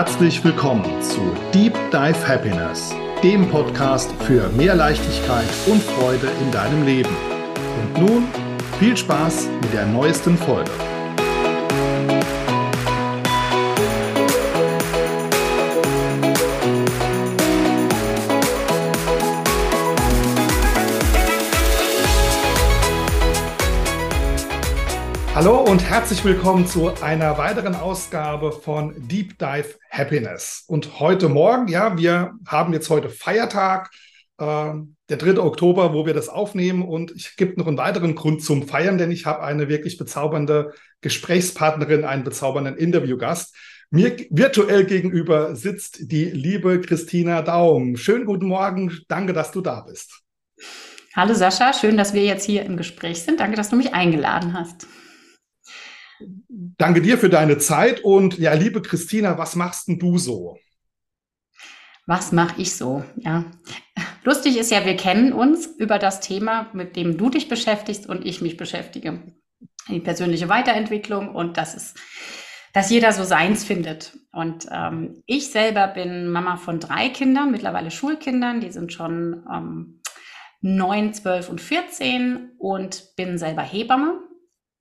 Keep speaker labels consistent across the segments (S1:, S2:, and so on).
S1: herzlich willkommen zu Deep Dive Happiness, dem Podcast für mehr Leichtigkeit und Freude in deinem Leben. Und nun viel Spaß mit der neuesten Folge. Hallo und herzlich willkommen zu einer weiteren Ausgabe von Deep Dive Happiness. Und heute Morgen, ja, wir haben jetzt heute Feiertag, äh, der 3. Oktober, wo wir das aufnehmen. Und es gibt noch einen weiteren Grund zum Feiern, denn ich habe eine wirklich bezaubernde Gesprächspartnerin, einen bezaubernden Interviewgast. Mir virtuell gegenüber sitzt die liebe Christina Daum. Schönen guten Morgen, danke, dass du da bist.
S2: Hallo Sascha, schön, dass wir jetzt hier im Gespräch sind. Danke, dass du mich eingeladen hast.
S1: Danke dir für deine Zeit und ja, liebe Christina, was machst denn du so?
S2: Was mache ich so? Ja. Lustig ist ja, wir kennen uns über das Thema, mit dem du dich beschäftigst und ich mich beschäftige. Die persönliche Weiterentwicklung und das ist, dass jeder so seins findet. Und ähm, ich selber bin Mama von drei Kindern, mittlerweile Schulkindern, die sind schon ähm, 9, 12 und 14 und bin selber Hebamme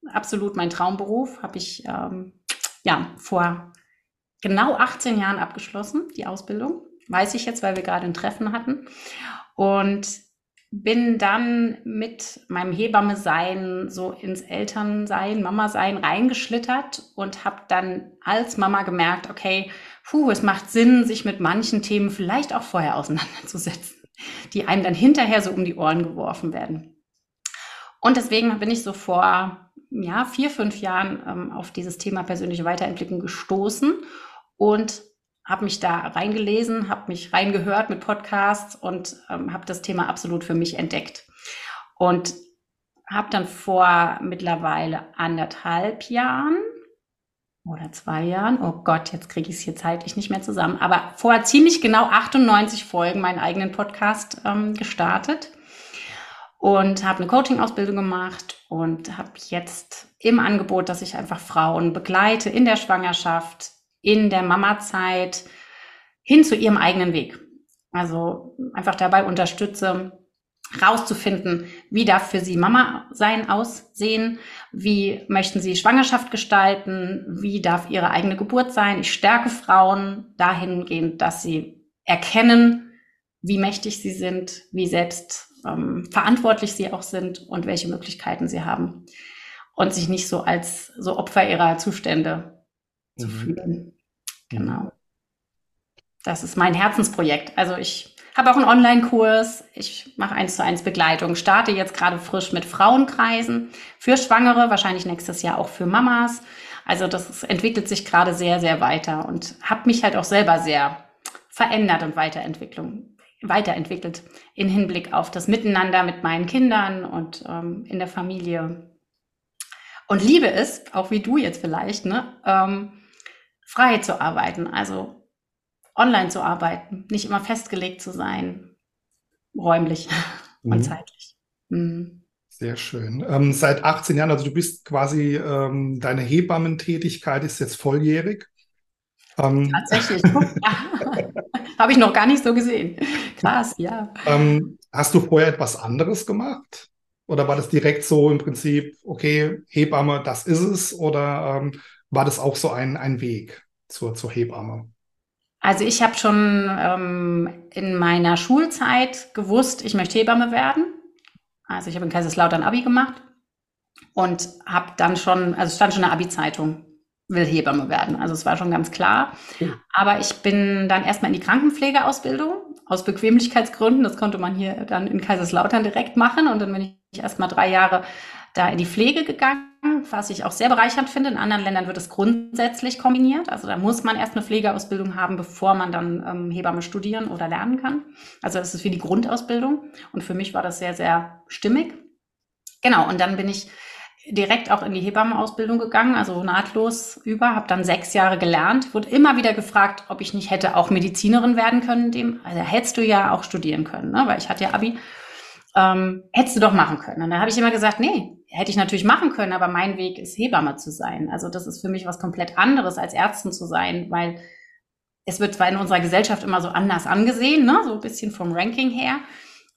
S2: absolut mein Traumberuf. Habe ich ähm, ja vor genau 18 Jahren abgeschlossen, die Ausbildung. Weiß ich jetzt, weil wir gerade ein Treffen hatten. Und bin dann mit meinem Hebamme-Sein so ins Elternsein, Mama-Sein reingeschlittert und habe dann als Mama gemerkt, okay, puh, es macht Sinn, sich mit manchen Themen vielleicht auch vorher auseinanderzusetzen, die einem dann hinterher so um die Ohren geworfen werden. Und deswegen bin ich so vor ja, vier, fünf Jahren ähm, auf dieses Thema persönliche Weiterentwicklung gestoßen und habe mich da reingelesen, habe mich reingehört mit Podcasts und ähm, habe das Thema absolut für mich entdeckt. Und habe dann vor mittlerweile anderthalb Jahren oder zwei Jahren, oh Gott, jetzt kriege ich es hier zeitlich nicht mehr zusammen, aber vor ziemlich genau 98 Folgen meinen eigenen Podcast ähm, gestartet und habe eine Coaching-Ausbildung gemacht und habe jetzt im Angebot, dass ich einfach Frauen begleite in der Schwangerschaft, in der Mamazeit hin zu ihrem eigenen Weg. Also einfach dabei unterstütze, rauszufinden, wie darf für sie Mama sein aussehen, wie möchten sie Schwangerschaft gestalten, wie darf ihre eigene Geburt sein. Ich stärke Frauen dahingehend, dass sie erkennen, wie mächtig sie sind, wie selbst ähm, verantwortlich sie auch sind und welche Möglichkeiten sie haben. Und sich nicht so als so Opfer ihrer Zustände mhm. zu fühlen. Genau. Das ist mein Herzensprojekt. Also ich habe auch einen Online-Kurs. Ich mache eins zu eins Begleitung. Starte jetzt gerade frisch mit Frauenkreisen für Schwangere, wahrscheinlich nächstes Jahr auch für Mamas. Also das entwickelt sich gerade sehr, sehr weiter und habe mich halt auch selber sehr verändert und Weiterentwicklung, weiterentwickelt in Hinblick auf das Miteinander mit meinen Kindern und ähm, in der Familie. Und liebe es, auch wie du jetzt vielleicht, ne, ähm, frei zu arbeiten, also online zu arbeiten, nicht immer festgelegt zu sein, räumlich mhm. und zeitlich.
S1: Mhm. Sehr schön. Ähm, seit 18 Jahren, also du bist quasi, ähm, deine Hebammentätigkeit ist jetzt volljährig.
S2: Ähm, Tatsächlich. Habe ich noch gar nicht so gesehen. Krass, ja.
S1: Ähm, hast du vorher etwas anderes gemacht? Oder war das direkt so im Prinzip, okay, Hebamme, das ist es? Oder ähm, war das auch so ein, ein Weg zur, zur Hebamme?
S2: Also ich habe schon ähm, in meiner Schulzeit gewusst, ich möchte Hebamme werden. Also ich habe in Kaiserslautern Abi gemacht und habe dann schon, also stand schon eine Abi-Zeitung will Hebamme werden. Also es war schon ganz klar. Aber ich bin dann erstmal in die Krankenpflegeausbildung aus Bequemlichkeitsgründen. Das konnte man hier dann in Kaiserslautern direkt machen. Und dann bin ich erstmal drei Jahre da in die Pflege gegangen, was ich auch sehr bereichernd finde. In anderen Ländern wird es grundsätzlich kombiniert. Also da muss man erst eine Pflegeausbildung haben, bevor man dann ähm, Hebamme studieren oder lernen kann. Also das ist wie die Grundausbildung. Und für mich war das sehr, sehr stimmig. Genau, und dann bin ich direkt auch in die Hebammenausbildung gegangen, also nahtlos über, habe dann sechs Jahre gelernt, wurde immer wieder gefragt, ob ich nicht hätte auch Medizinerin werden können. Dem, also hättest du ja auch studieren können, ne? weil ich hatte ja Abi. Ähm, hättest du doch machen können. Und da habe ich immer gesagt, nee, hätte ich natürlich machen können, aber mein Weg ist Hebamme zu sein. Also das ist für mich was komplett anderes als Ärztin zu sein, weil es wird zwar in unserer Gesellschaft immer so anders angesehen, ne? so ein bisschen vom Ranking her,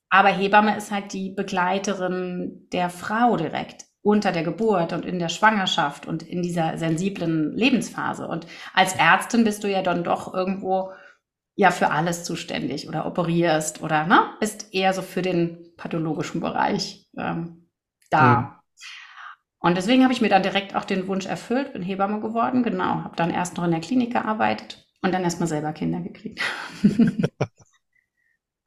S2: aber Hebamme ist halt die Begleiterin der Frau direkt unter der Geburt und in der Schwangerschaft und in dieser sensiblen Lebensphase. Und als Ärztin bist du ja dann doch irgendwo ja für alles zuständig oder operierst oder ne, bist eher so für den pathologischen Bereich ähm, da. Mhm. Und deswegen habe ich mir dann direkt auch den Wunsch erfüllt, bin Hebamme geworden, genau, habe dann erst noch in der Klinik gearbeitet und dann erstmal selber Kinder gekriegt.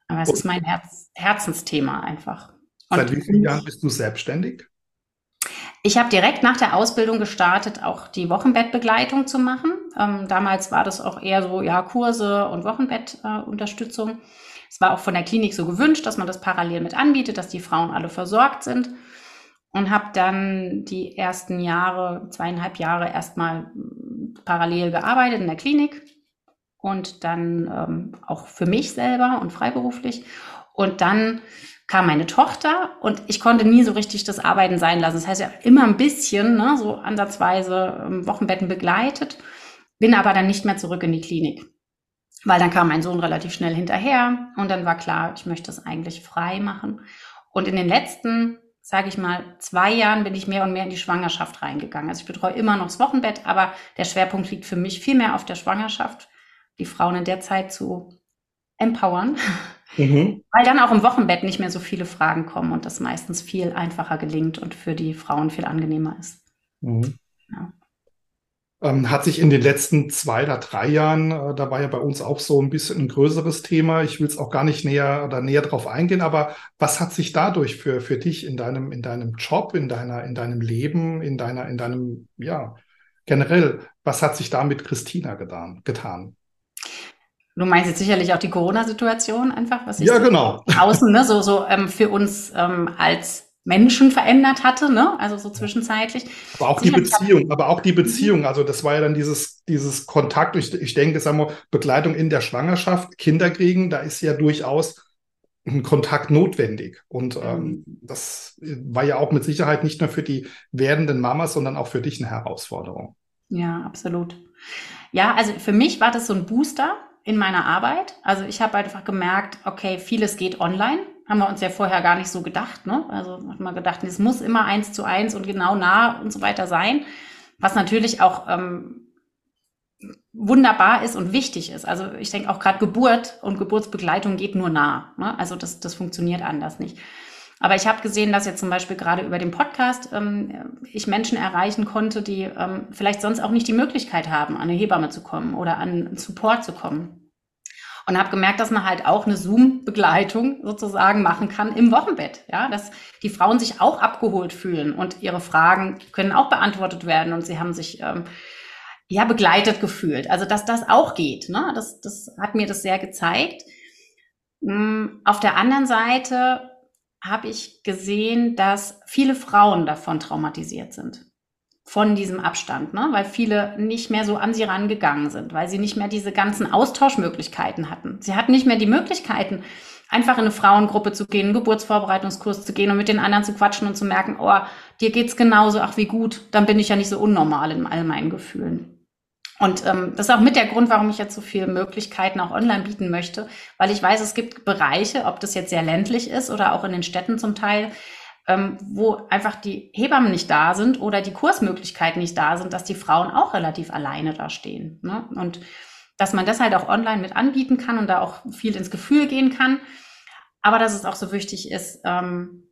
S2: Aber es ist mein Herz, Herzensthema einfach.
S1: Und Seit wie vielen Jahren bist du selbstständig?
S2: Ich habe direkt nach der Ausbildung gestartet, auch die Wochenbettbegleitung zu machen. Ähm, damals war das auch eher so, ja, Kurse und Wochenbettunterstützung. Äh, es war auch von der Klinik so gewünscht, dass man das parallel mit anbietet, dass die Frauen alle versorgt sind. Und habe dann die ersten Jahre, zweieinhalb Jahre erstmal parallel gearbeitet in der Klinik und dann ähm, auch für mich selber und freiberuflich. Und dann kam meine Tochter und ich konnte nie so richtig das Arbeiten sein lassen. Das heißt ja immer ein bisschen, ne, so ansatzweise ähm, Wochenbetten begleitet, bin aber dann nicht mehr zurück in die Klinik. Weil dann kam mein Sohn relativ schnell hinterher und dann war klar, ich möchte das eigentlich frei machen. Und in den letzten, sage ich mal, zwei Jahren bin ich mehr und mehr in die Schwangerschaft reingegangen. Also ich betreue immer noch das Wochenbett, aber der Schwerpunkt liegt für mich viel mehr auf der Schwangerschaft, die Frauen in der Zeit zu empowern Mhm. Weil dann auch im Wochenbett nicht mehr so viele Fragen kommen und das meistens viel einfacher gelingt und für die Frauen viel angenehmer ist. Mhm.
S1: Ja. Ähm, hat sich in den letzten zwei oder drei Jahren, äh, da war ja bei uns auch so ein bisschen ein größeres Thema. Ich will es auch gar nicht näher oder näher drauf eingehen, aber was hat sich dadurch für, für dich in deinem, in deinem Job, in deiner, in deinem Leben, in deiner, in deinem, ja, generell, was hat sich da mit Christina getan? getan?
S2: Du meinst jetzt sicherlich auch die Corona-Situation einfach,
S1: was sich ja, so genau.
S2: außen ne, so, so ähm, für uns ähm, als Menschen verändert hatte, ne? Also so zwischenzeitlich.
S1: Aber auch die Beziehung, aber auch die mhm. Beziehung. Also das war ja dann dieses, dieses Kontakt. Ich, ich denke, sagen wir, Begleitung in der Schwangerschaft, Kinder kriegen, da ist ja durchaus ein Kontakt notwendig. Und ähm, mhm. das war ja auch mit Sicherheit nicht nur für die werdenden Mamas, sondern auch für dich eine Herausforderung.
S2: Ja, absolut. Ja, also für mich war das so ein Booster, in meiner Arbeit. Also ich habe einfach gemerkt, okay, vieles geht online. Haben wir uns ja vorher gar nicht so gedacht. Ne? Also hat man gedacht, es muss immer eins zu eins und genau nah und so weiter sein. Was natürlich auch ähm, wunderbar ist und wichtig ist. Also ich denke auch gerade Geburt und Geburtsbegleitung geht nur nah. Ne? Also das, das funktioniert anders nicht. Aber ich habe gesehen, dass jetzt zum Beispiel gerade über den Podcast ähm, ich Menschen erreichen konnte, die ähm, vielleicht sonst auch nicht die Möglichkeit haben, an eine Hebamme zu kommen oder an Support zu kommen. Und habe gemerkt, dass man halt auch eine Zoom-Begleitung sozusagen machen kann im Wochenbett. Ja, dass die Frauen sich auch abgeholt fühlen und ihre Fragen können auch beantwortet werden und sie haben sich ähm, ja begleitet gefühlt. Also dass das auch geht. Ne? Das, das hat mir das sehr gezeigt. Hm, auf der anderen Seite habe ich gesehen, dass viele Frauen davon traumatisiert sind. Von diesem Abstand, ne? weil viele nicht mehr so an sie rangegangen sind, weil sie nicht mehr diese ganzen Austauschmöglichkeiten hatten. Sie hatten nicht mehr die Möglichkeiten, einfach in eine Frauengruppe zu gehen, einen Geburtsvorbereitungskurs zu gehen und mit den anderen zu quatschen und zu merken, oh, dir geht's genauso, ach wie gut, dann bin ich ja nicht so unnormal in all meinen Gefühlen. Und ähm, das ist auch mit der Grund, warum ich jetzt so viele Möglichkeiten auch online bieten möchte, weil ich weiß, es gibt Bereiche, ob das jetzt sehr ländlich ist oder auch in den Städten zum Teil, ähm, wo einfach die Hebammen nicht da sind oder die Kursmöglichkeiten nicht da sind, dass die Frauen auch relativ alleine da stehen. Ne? Und dass man das halt auch online mit anbieten kann und da auch viel ins Gefühl gehen kann. Aber dass es auch so wichtig ist, ähm,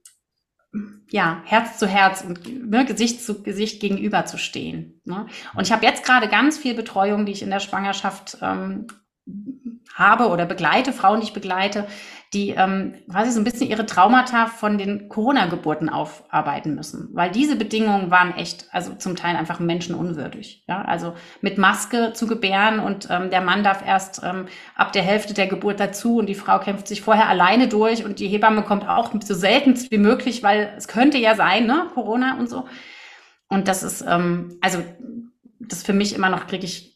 S2: ja, Herz zu Herz und ne, Gesicht zu Gesicht gegenüber zu stehen. Ne? Und ich habe jetzt gerade ganz viel Betreuung, die ich in der Schwangerschaft ähm, habe oder begleite, Frauen, die ich begleite, die ähm, quasi so ein bisschen ihre Traumata von den Corona-Geburten aufarbeiten müssen. Weil diese Bedingungen waren echt, also zum Teil einfach menschenunwürdig. Ja? Also mit Maske zu gebären und ähm, der Mann darf erst ähm, ab der Hälfte der Geburt dazu und die Frau kämpft sich vorher alleine durch und die Hebamme kommt auch so selten wie möglich, weil es könnte ja sein, ne, Corona und so. Und das ist, ähm, also das für mich immer noch kriege ich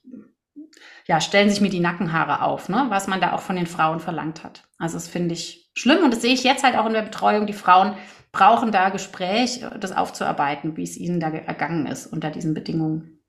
S2: ja, stellen sich mir die Nackenhaare auf, ne? was man da auch von den Frauen verlangt hat. Also das finde ich schlimm und das sehe ich jetzt halt auch in der Betreuung. Die Frauen brauchen da Gespräch, das aufzuarbeiten, wie es ihnen da ergangen ist unter diesen Bedingungen.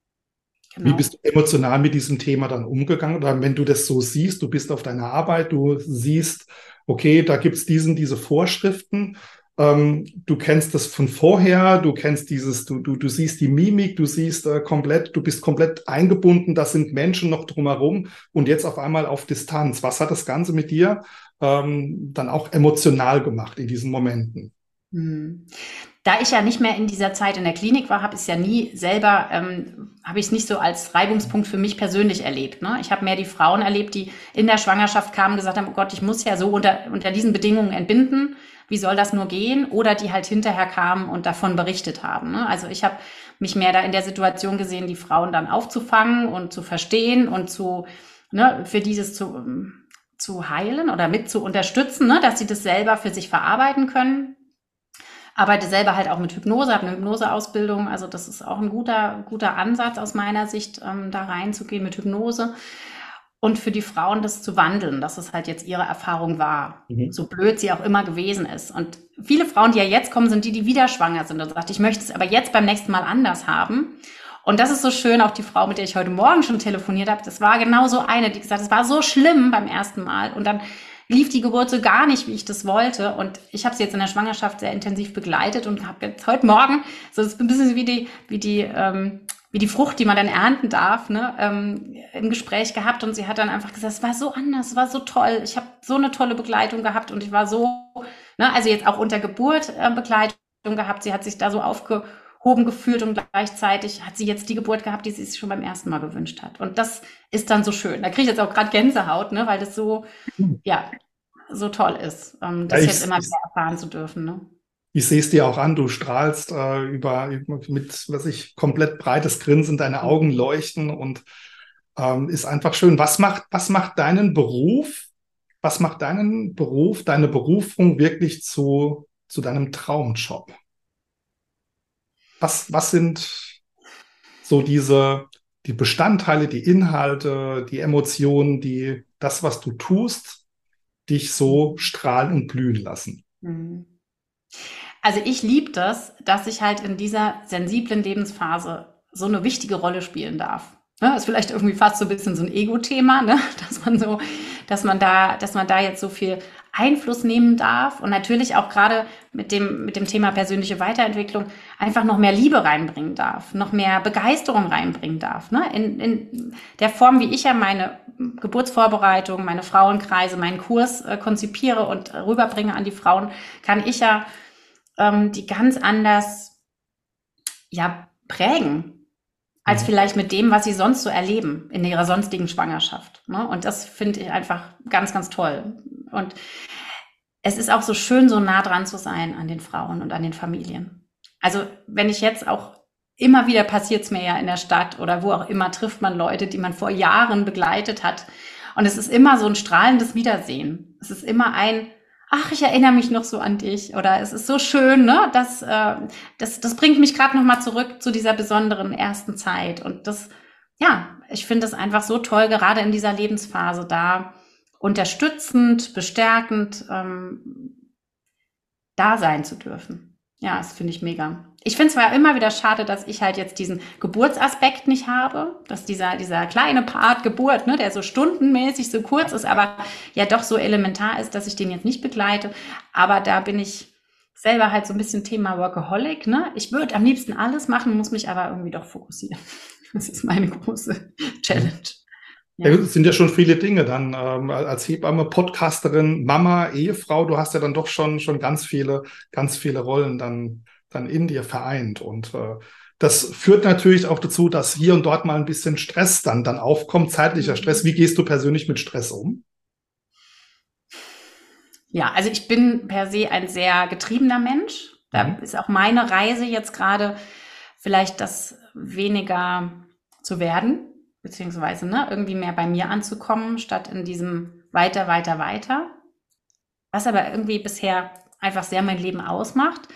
S1: Genau. Wie bist du emotional mit diesem Thema dann umgegangen? Oder wenn du das so siehst, du bist auf deiner Arbeit, du siehst, okay, da gibt es diesen, diese Vorschriften. Ähm, du kennst das von vorher, du kennst dieses, du, du, du siehst die Mimik, du siehst äh, komplett, du bist komplett eingebunden, da sind Menschen noch drumherum und jetzt auf einmal auf Distanz. Was hat das Ganze mit dir ähm, dann auch emotional gemacht in diesen Momenten?
S2: Hm. Da ich ja nicht mehr in dieser Zeit in der Klinik war, habe ich es ja nie selber, ähm, habe ich es nicht so als Reibungspunkt für mich persönlich erlebt. Ne? Ich habe mehr die Frauen erlebt, die in der Schwangerschaft kamen gesagt haben, oh Gott, ich muss ja so unter, unter diesen Bedingungen entbinden. Wie soll das nur gehen? Oder die halt hinterher kamen und davon berichtet haben. Ne? Also ich habe mich mehr da in der Situation gesehen, die Frauen dann aufzufangen und zu verstehen und zu, ne, für dieses zu, zu heilen oder mit zu unterstützen, ne, dass sie das selber für sich verarbeiten können arbeite selber halt auch mit Hypnose, habe eine Hypnoseausbildung. Also das ist auch ein guter, guter Ansatz aus meiner Sicht, ähm, da reinzugehen mit Hypnose. Und für die Frauen das zu wandeln, dass es halt jetzt ihre Erfahrung war, mhm. so blöd sie auch immer gewesen ist. Und viele Frauen, die ja jetzt kommen, sind die, die wieder schwanger sind und sagt, ich möchte es aber jetzt beim nächsten Mal anders haben. Und das ist so schön, auch die Frau, mit der ich heute Morgen schon telefoniert habe, das war genau so eine, die gesagt, es war so schlimm beim ersten Mal. Und dann lief die Geburt so gar nicht, wie ich das wollte. Und ich habe sie jetzt in der Schwangerschaft sehr intensiv begleitet und habe jetzt heute Morgen, so das ist ein bisschen wie die, wie die, ähm, wie die Frucht, die man dann ernten darf, ne, ähm, im Gespräch gehabt. Und sie hat dann einfach gesagt, es war so anders, es war so toll. Ich habe so eine tolle Begleitung gehabt und ich war so, ne, also jetzt auch unter Geburt äh, Begleitung gehabt. Sie hat sich da so aufge hoben gefühlt und gleichzeitig hat sie jetzt die Geburt gehabt, die sie sich schon beim ersten Mal gewünscht hat. Und das ist dann so schön. Da kriege ich jetzt auch gerade Gänsehaut, ne, weil das so, ja, so toll ist, ähm, das ja, jetzt immer mehr erfahren zu dürfen. Ne?
S1: Ich sehe es dir auch an, du strahlst äh, über, mit, was ich, komplett breites Grinsen, deine Augen leuchten und ähm, ist einfach schön. Was macht, was macht deinen Beruf, was macht deinen Beruf, deine Berufung wirklich zu, zu deinem Traumjob? Was, was sind so diese, die Bestandteile, die Inhalte, die Emotionen, die das, was du tust, dich so strahlen und blühen lassen? Mhm.
S2: Also ich liebe das, dass ich halt in dieser sensiblen Lebensphase so eine wichtige Rolle spielen darf. Ne, ist vielleicht irgendwie fast so ein bisschen so ein Ego-Thema, ne? dass man so, dass man da, dass man da jetzt so viel Einfluss nehmen darf und natürlich auch gerade mit dem, mit dem Thema persönliche Weiterentwicklung einfach noch mehr Liebe reinbringen darf, noch mehr Begeisterung reinbringen darf. Ne? In, in der Form, wie ich ja meine Geburtsvorbereitung, meine Frauenkreise, meinen Kurs äh, konzipiere und rüberbringe an die Frauen, kann ich ja ähm, die ganz anders ja, prägen als mhm. vielleicht mit dem, was sie sonst so erleben in ihrer sonstigen Schwangerschaft. Ne? Und das finde ich einfach ganz, ganz toll. Und es ist auch so schön, so nah dran zu sein an den Frauen und an den Familien. Also wenn ich jetzt auch immer wieder passiert es mir ja in der Stadt oder wo auch immer trifft man Leute, die man vor Jahren begleitet hat. Und es ist immer so ein strahlendes Wiedersehen. Es ist immer ein, ach, ich erinnere mich noch so an dich oder es ist so schön, ne? Das, äh, das, das bringt mich gerade nochmal zurück zu dieser besonderen ersten Zeit. Und das, ja, ich finde es einfach so toll, gerade in dieser Lebensphase da unterstützend, bestärkend ähm, da sein zu dürfen. Ja, das finde ich mega. Ich finde es zwar immer wieder schade, dass ich halt jetzt diesen Geburtsaspekt nicht habe, dass dieser, dieser kleine Part Geburt, ne, der so stundenmäßig so kurz ist, aber ja doch so elementar ist, dass ich den jetzt nicht begleite. Aber da bin ich selber halt so ein bisschen Thema Workaholic. Ne? Ich würde am liebsten alles machen, muss mich aber irgendwie doch fokussieren. Das ist meine große Challenge.
S1: Ja. Es sind ja schon viele Dinge dann ähm, als Hebamme, Podcasterin, Mama, Ehefrau. Du hast ja dann doch schon schon ganz viele, ganz viele Rollen dann dann in dir vereint und äh, das führt natürlich auch dazu, dass hier und dort mal ein bisschen Stress dann dann aufkommt, zeitlicher mhm. Stress. Wie gehst du persönlich mit Stress um?
S2: Ja, also ich bin per se ein sehr getriebener Mensch. Da mhm. ist auch meine Reise jetzt gerade vielleicht das weniger zu werden beziehungsweise ne, irgendwie mehr bei mir anzukommen, statt in diesem weiter, weiter, weiter. Was aber irgendwie bisher einfach sehr mein Leben ausmacht.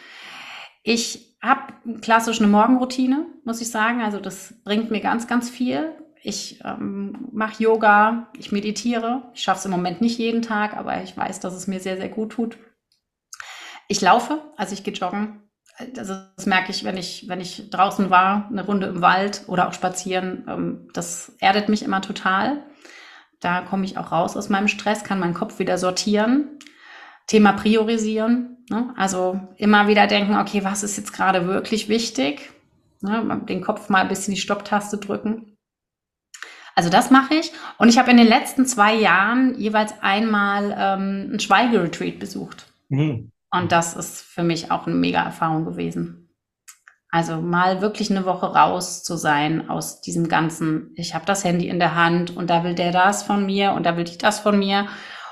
S2: Ich habe klassisch eine Morgenroutine, muss ich sagen. Also das bringt mir ganz, ganz viel. Ich ähm, mache Yoga, ich meditiere. Ich schaffe es im Moment nicht jeden Tag, aber ich weiß, dass es mir sehr, sehr gut tut. Ich laufe, also ich gehe joggen also das merke ich, wenn ich, wenn ich draußen war, eine Runde im Wald oder auch spazieren, ähm, das erdet mich immer total. Da komme ich auch raus aus meinem Stress, kann meinen Kopf wieder sortieren. Thema priorisieren. Ne? Also immer wieder denken, okay, was ist jetzt gerade wirklich wichtig? Ne? Den Kopf mal ein bisschen die Stopptaste drücken. Also das mache ich. Und ich habe in den letzten zwei Jahren jeweils einmal ähm, ein Schweigeretreat besucht. Mhm. Und das ist für mich auch eine mega Erfahrung gewesen. Also mal wirklich eine Woche raus zu sein aus diesem ganzen, ich habe das Handy in der Hand und da will der das von mir und da will ich das von mir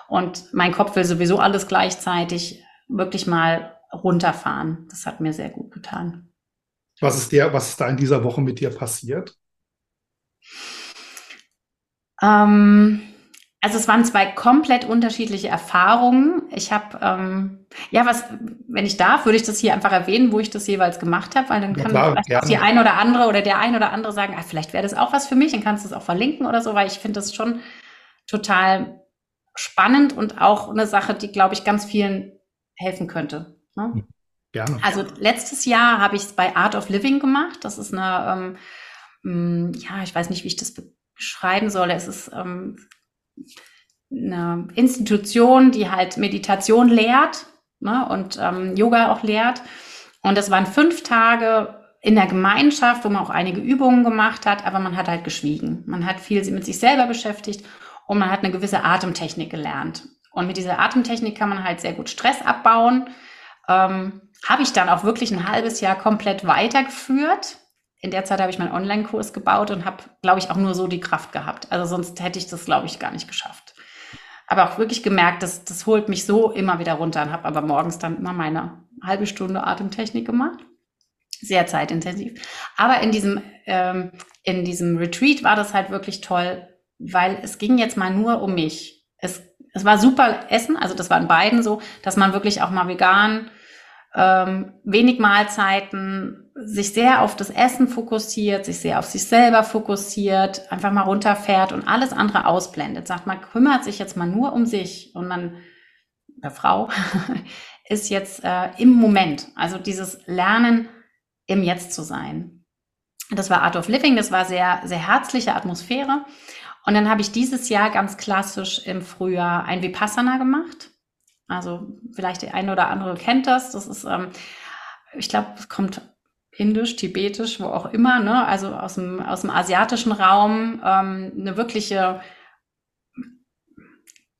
S2: und mein Kopf will sowieso alles gleichzeitig wirklich mal runterfahren. Das hat mir sehr gut getan.
S1: Was ist der, was ist da in dieser Woche mit dir passiert?
S2: Ähm, also es waren zwei komplett unterschiedliche Erfahrungen. Ich habe, ähm, ja, was, wenn ich darf, würde ich das hier einfach erwähnen, wo ich das jeweils gemacht habe, weil dann ja, kann klar, vielleicht die ein oder andere oder der ein oder andere sagen, ah, vielleicht wäre das auch was für mich, dann kannst du es auch verlinken oder so, weil ich finde das schon total spannend und auch eine Sache, die, glaube ich, ganz vielen helfen könnte. Ne? Hm, gerne. Also letztes Jahr habe ich es bei Art of Living gemacht. Das ist eine, ähm, ja, ich weiß nicht, wie ich das beschreiben soll. Es ist ähm, eine Institution, die halt Meditation lehrt ne, und ähm, Yoga auch lehrt. Und das waren fünf Tage in der Gemeinschaft, wo man auch einige Übungen gemacht hat, aber man hat halt geschwiegen. Man hat viel mit sich selber beschäftigt und man hat eine gewisse Atemtechnik gelernt. Und mit dieser Atemtechnik kann man halt sehr gut Stress abbauen. Ähm, habe ich dann auch wirklich ein halbes Jahr komplett weitergeführt in der Zeit habe ich meinen Online-Kurs gebaut und habe, glaube ich, auch nur so die Kraft gehabt. Also sonst hätte ich das, glaube ich, gar nicht geschafft. Aber auch wirklich gemerkt, dass das holt mich so immer wieder runter und habe aber morgens dann immer meine halbe Stunde Atemtechnik gemacht. Sehr zeitintensiv. Aber in diesem, ähm, in diesem Retreat war das halt wirklich toll, weil es ging jetzt mal nur um mich. Es, es war super Essen, also das war in beiden so, dass man wirklich auch mal vegan ähm, wenig Mahlzeiten, sich sehr auf das Essen fokussiert, sich sehr auf sich selber fokussiert, einfach mal runterfährt und alles andere ausblendet. Sagt, man kümmert sich jetzt mal nur um sich und man, der Frau, ist jetzt äh, im Moment. Also dieses Lernen, im Jetzt zu sein. Das war Art of Living, das war sehr, sehr herzliche Atmosphäre. Und dann habe ich dieses Jahr ganz klassisch im Frühjahr ein Vipassana gemacht. Also vielleicht der eine oder andere kennt das. Das ist, ähm, ich glaube, es kommt indisch, tibetisch, wo auch immer, ne? also aus dem, aus dem asiatischen Raum, ähm, eine wirkliche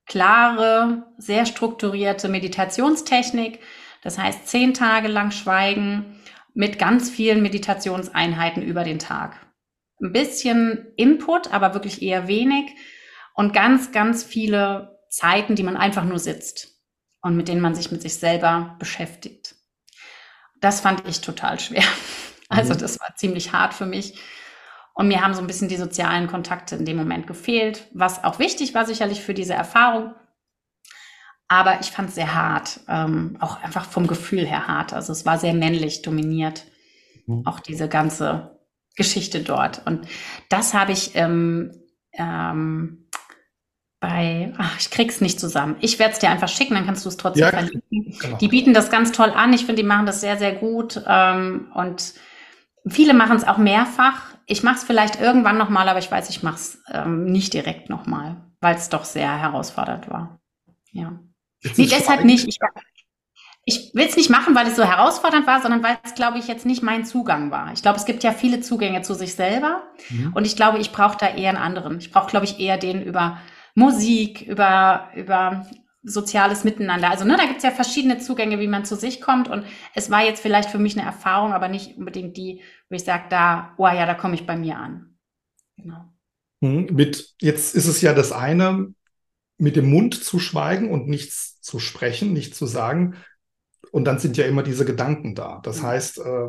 S2: klare, sehr strukturierte Meditationstechnik. Das heißt, zehn Tage lang schweigen mit ganz vielen Meditationseinheiten über den Tag. Ein bisschen Input, aber wirklich eher wenig und ganz, ganz viele Zeiten, die man einfach nur sitzt und mit denen man sich mit sich selber beschäftigt. Das fand ich total schwer. Also mhm. das war ziemlich hart für mich. Und mir haben so ein bisschen die sozialen Kontakte in dem Moment gefehlt, was auch wichtig war sicherlich für diese Erfahrung. Aber ich fand es sehr hart, ähm, auch einfach vom Gefühl her hart. Also es war sehr männlich dominiert, mhm. auch diese ganze Geschichte dort. Und das habe ich ähm, ähm, bei, ach, ich krieg's nicht zusammen. Ich werde es dir einfach schicken, dann kannst du es trotzdem ja, verlinken. Genau. Die bieten das ganz toll an. Ich finde, die machen das sehr, sehr gut. Ähm, und viele machen es auch mehrfach. Ich mache es vielleicht irgendwann nochmal, aber ich weiß, ich mache es ähm, nicht direkt nochmal, weil es doch sehr herausfordernd war. Ja. Nee, deshalb nicht. Ich, ich will es nicht machen, weil es so herausfordernd war, sondern weil es, glaube ich, jetzt nicht mein Zugang war. Ich glaube, es gibt ja viele Zugänge zu sich selber. Mhm. Und ich glaube, ich brauche da eher einen anderen. Ich brauche, glaube ich, eher den über Musik, über, über soziales Miteinander. Also ne, da gibt's ja verschiedene Zugänge, wie man zu sich kommt. Und es war jetzt vielleicht für mich eine Erfahrung, aber nicht unbedingt die, wo ich sage, da, oh ja, da komme ich bei mir an.
S1: Genau. Hm, mit, jetzt ist es ja das eine, mit dem Mund zu schweigen und nichts zu sprechen, nichts zu sagen. Und dann sind ja immer diese Gedanken da. Das mhm. heißt, äh,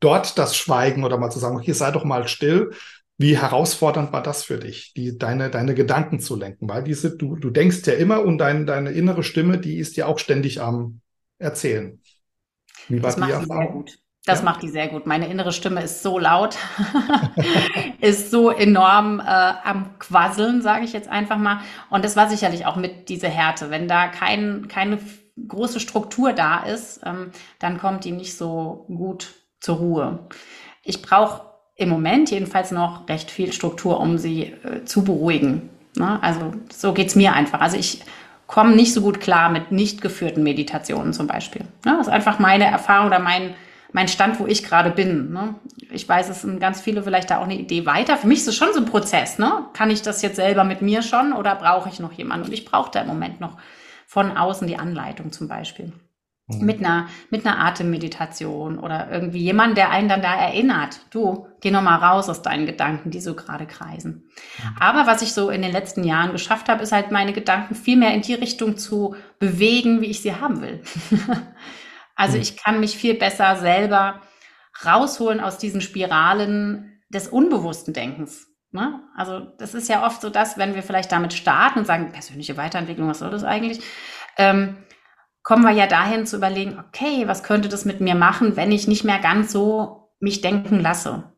S1: dort das Schweigen oder mal zu sagen, okay, sei doch mal still, wie herausfordernd war das für dich, die, deine, deine Gedanken zu lenken? Weil diese, du, du denkst ja immer und dein, deine innere Stimme, die ist ja auch ständig am Erzählen.
S2: Wie war das die Erfahrung? Das ja. macht die sehr gut. Meine innere Stimme ist so laut, ist so enorm äh, am Quasseln, sage ich jetzt einfach mal. Und das war sicherlich auch mit dieser Härte. Wenn da kein, keine große Struktur da ist, ähm, dann kommt die nicht so gut zur Ruhe. Ich brauche im Moment jedenfalls noch recht viel Struktur, um sie äh, zu beruhigen. Ne? Also so geht's mir einfach. Also ich komme nicht so gut klar mit nicht geführten Meditationen zum Beispiel. Ne? Das ist einfach meine Erfahrung oder mein, mein Stand, wo ich gerade bin. Ne? Ich weiß, es sind ganz viele vielleicht da auch eine Idee weiter. Für mich ist es schon so ein Prozess. Ne? Kann ich das jetzt selber mit mir schon oder brauche ich noch jemanden? Und ich brauche da im Moment noch von außen die Anleitung zum Beispiel. Mhm. Mit einer, mit einer Atemmeditation oder irgendwie jemand, der einen dann da erinnert. Du, geh noch mal raus aus deinen Gedanken, die so gerade kreisen. Mhm. Aber was ich so in den letzten Jahren geschafft habe, ist halt meine Gedanken viel mehr in die Richtung zu bewegen, wie ich sie haben will. Also mhm. ich kann mich viel besser selber rausholen aus diesen Spiralen des unbewussten Denkens. Ne? Also das ist ja oft so, dass wenn wir vielleicht damit starten und sagen, persönliche Weiterentwicklung, was soll das eigentlich? Ähm, kommen wir ja dahin zu überlegen, okay, was könnte das mit mir machen, wenn ich nicht mehr ganz so mich denken lasse?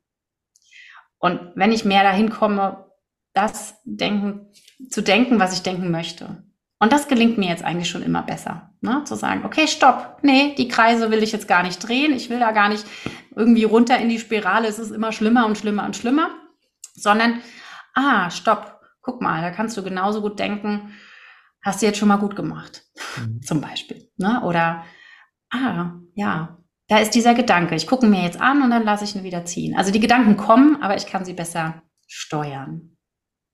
S2: Und wenn ich mehr dahin komme, das denken, zu denken, was ich denken möchte. Und das gelingt mir jetzt eigentlich schon immer besser. Ne? Zu sagen, okay, stopp, nee, die Kreise will ich jetzt gar nicht drehen, ich will da gar nicht irgendwie runter in die Spirale, es ist immer schlimmer und schlimmer und schlimmer, sondern, ah, stopp, guck mal, da kannst du genauso gut denken, hast du jetzt schon mal gut gemacht, mhm. zum Beispiel. Ne? Oder, ah, ja, da ist dieser Gedanke, ich gucke mir jetzt an und dann lasse ich ihn wieder ziehen. Also die Gedanken kommen, aber ich kann sie besser steuern.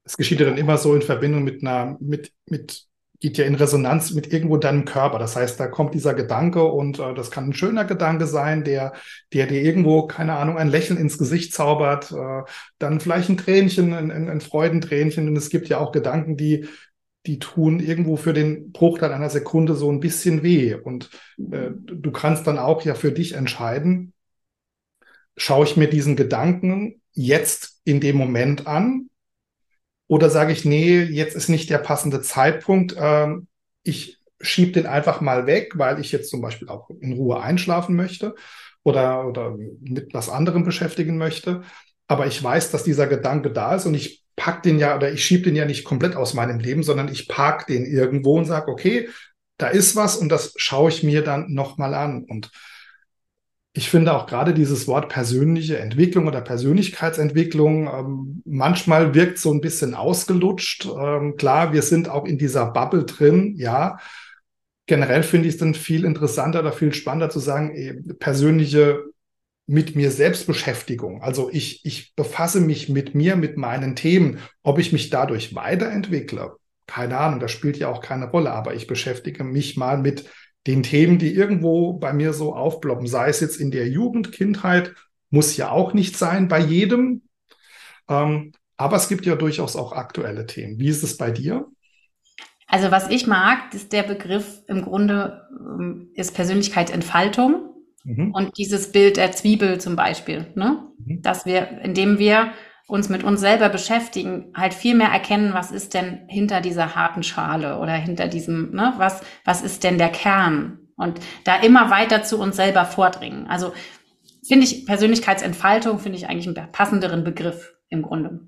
S1: Es geschieht ja dann immer so in Verbindung mit einer, mit, mit geht ja in Resonanz mit irgendwo deinem Körper. Das heißt, da kommt dieser Gedanke und äh, das kann ein schöner Gedanke sein, der, der dir irgendwo, keine Ahnung, ein Lächeln ins Gesicht zaubert, äh, dann vielleicht ein Tränchen, ein, ein Freudentränchen. Und es gibt ja auch Gedanken, die, die tun irgendwo für den Bruchteil einer Sekunde so ein bisschen weh. Und äh, du kannst dann auch ja für dich entscheiden, schaue ich mir diesen Gedanken jetzt in dem Moment an oder sage ich, nee, jetzt ist nicht der passende Zeitpunkt. Ähm, ich schiebe den einfach mal weg, weil ich jetzt zum Beispiel auch in Ruhe einschlafen möchte oder, oder mit was anderem beschäftigen möchte. Aber ich weiß, dass dieser Gedanke da ist und ich pack den ja oder ich schiebe den ja nicht komplett aus meinem Leben, sondern ich park den irgendwo und sage, okay, da ist was und das schaue ich mir dann nochmal an. Und ich finde auch gerade dieses Wort persönliche Entwicklung oder Persönlichkeitsentwicklung ähm, manchmal wirkt so ein bisschen ausgelutscht. Ähm, klar, wir sind auch in dieser Bubble drin, ja. Generell finde ich es dann viel interessanter oder viel spannender zu sagen, eh, persönliche mit mir selbst Beschäftigung. Also ich, ich befasse mich mit mir, mit meinen Themen, ob ich mich dadurch weiterentwickle. Keine Ahnung, das spielt ja auch keine Rolle, aber ich beschäftige mich mal mit den Themen, die irgendwo bei mir so aufploppen, sei es jetzt in der Jugend, Kindheit, muss ja auch nicht sein bei jedem. Ähm, aber es gibt ja durchaus auch aktuelle Themen. Wie ist es bei dir?
S2: Also was ich mag, ist der Begriff im Grunde ähm, ist Persönlichkeitsentfaltung mhm. und dieses Bild der Zwiebel zum Beispiel, ne? Mhm. dass wir, indem wir uns mit uns selber beschäftigen, halt viel mehr erkennen, was ist denn hinter dieser harten Schale oder hinter diesem, ne, was, was ist denn der Kern? Und da immer weiter zu uns selber vordringen. Also finde ich Persönlichkeitsentfaltung, finde ich eigentlich einen passenderen Begriff im Grunde.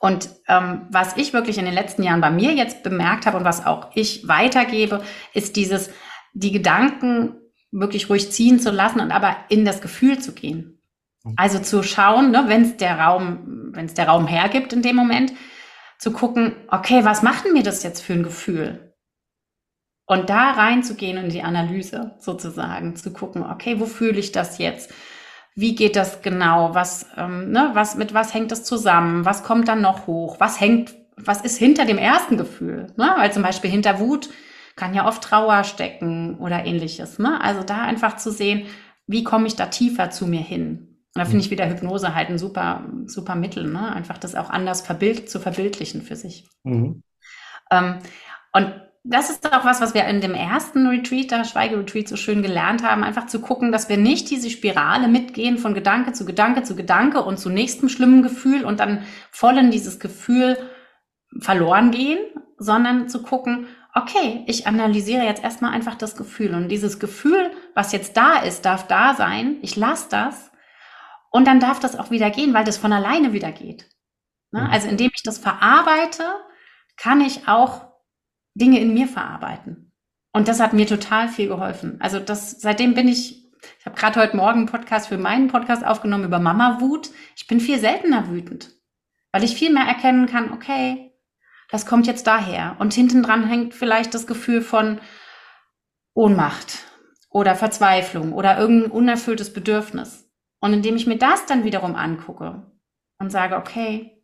S2: Und ähm, was ich wirklich in den letzten Jahren bei mir jetzt bemerkt habe und was auch ich weitergebe, ist dieses, die Gedanken wirklich ruhig ziehen zu lassen und aber in das Gefühl zu gehen. Also zu schauen, ne, wenn es der Raum, wenn es der Raum hergibt in dem Moment, zu gucken, okay, was macht denn mir das jetzt für ein Gefühl? Und da reinzugehen in die Analyse sozusagen, zu gucken, okay, wo fühle ich das jetzt? Wie geht das genau? Was, ähm, ne, was, mit was hängt das zusammen? Was kommt dann noch hoch? Was hängt, was ist hinter dem ersten Gefühl? Ne? Weil zum Beispiel hinter Wut kann ja oft Trauer stecken oder ähnliches. Ne? Also da einfach zu sehen, wie komme ich da tiefer zu mir hin? Und da finde ich wieder Hypnose halt ein super, super Mittel, ne? einfach das auch anders verbild, zu verbildlichen für sich. Mhm. Ähm, und das ist auch was, was wir in dem ersten Retreat, der Schweigeretreat, so schön gelernt haben, einfach zu gucken, dass wir nicht diese Spirale mitgehen von Gedanke zu Gedanke zu Gedanke und zu nächstem schlimmen Gefühl und dann voll in dieses Gefühl verloren gehen, sondern zu gucken, okay, ich analysiere jetzt erstmal einfach das Gefühl und dieses Gefühl, was jetzt da ist, darf da sein, ich lasse das und dann darf das auch wieder gehen, weil das von alleine wieder geht. Ne? Mhm. Also indem ich das verarbeite, kann ich auch Dinge in mir verarbeiten. Und das hat mir total viel geholfen. Also das, seitdem bin ich, ich habe gerade heute Morgen einen Podcast für meinen Podcast aufgenommen über Mama-Wut. Ich bin viel seltener wütend, weil ich viel mehr erkennen kann, okay, das kommt jetzt daher. Und hinten dran hängt vielleicht das Gefühl von Ohnmacht oder Verzweiflung oder irgendein unerfülltes Bedürfnis. Und indem ich mir das dann wiederum angucke und sage, okay,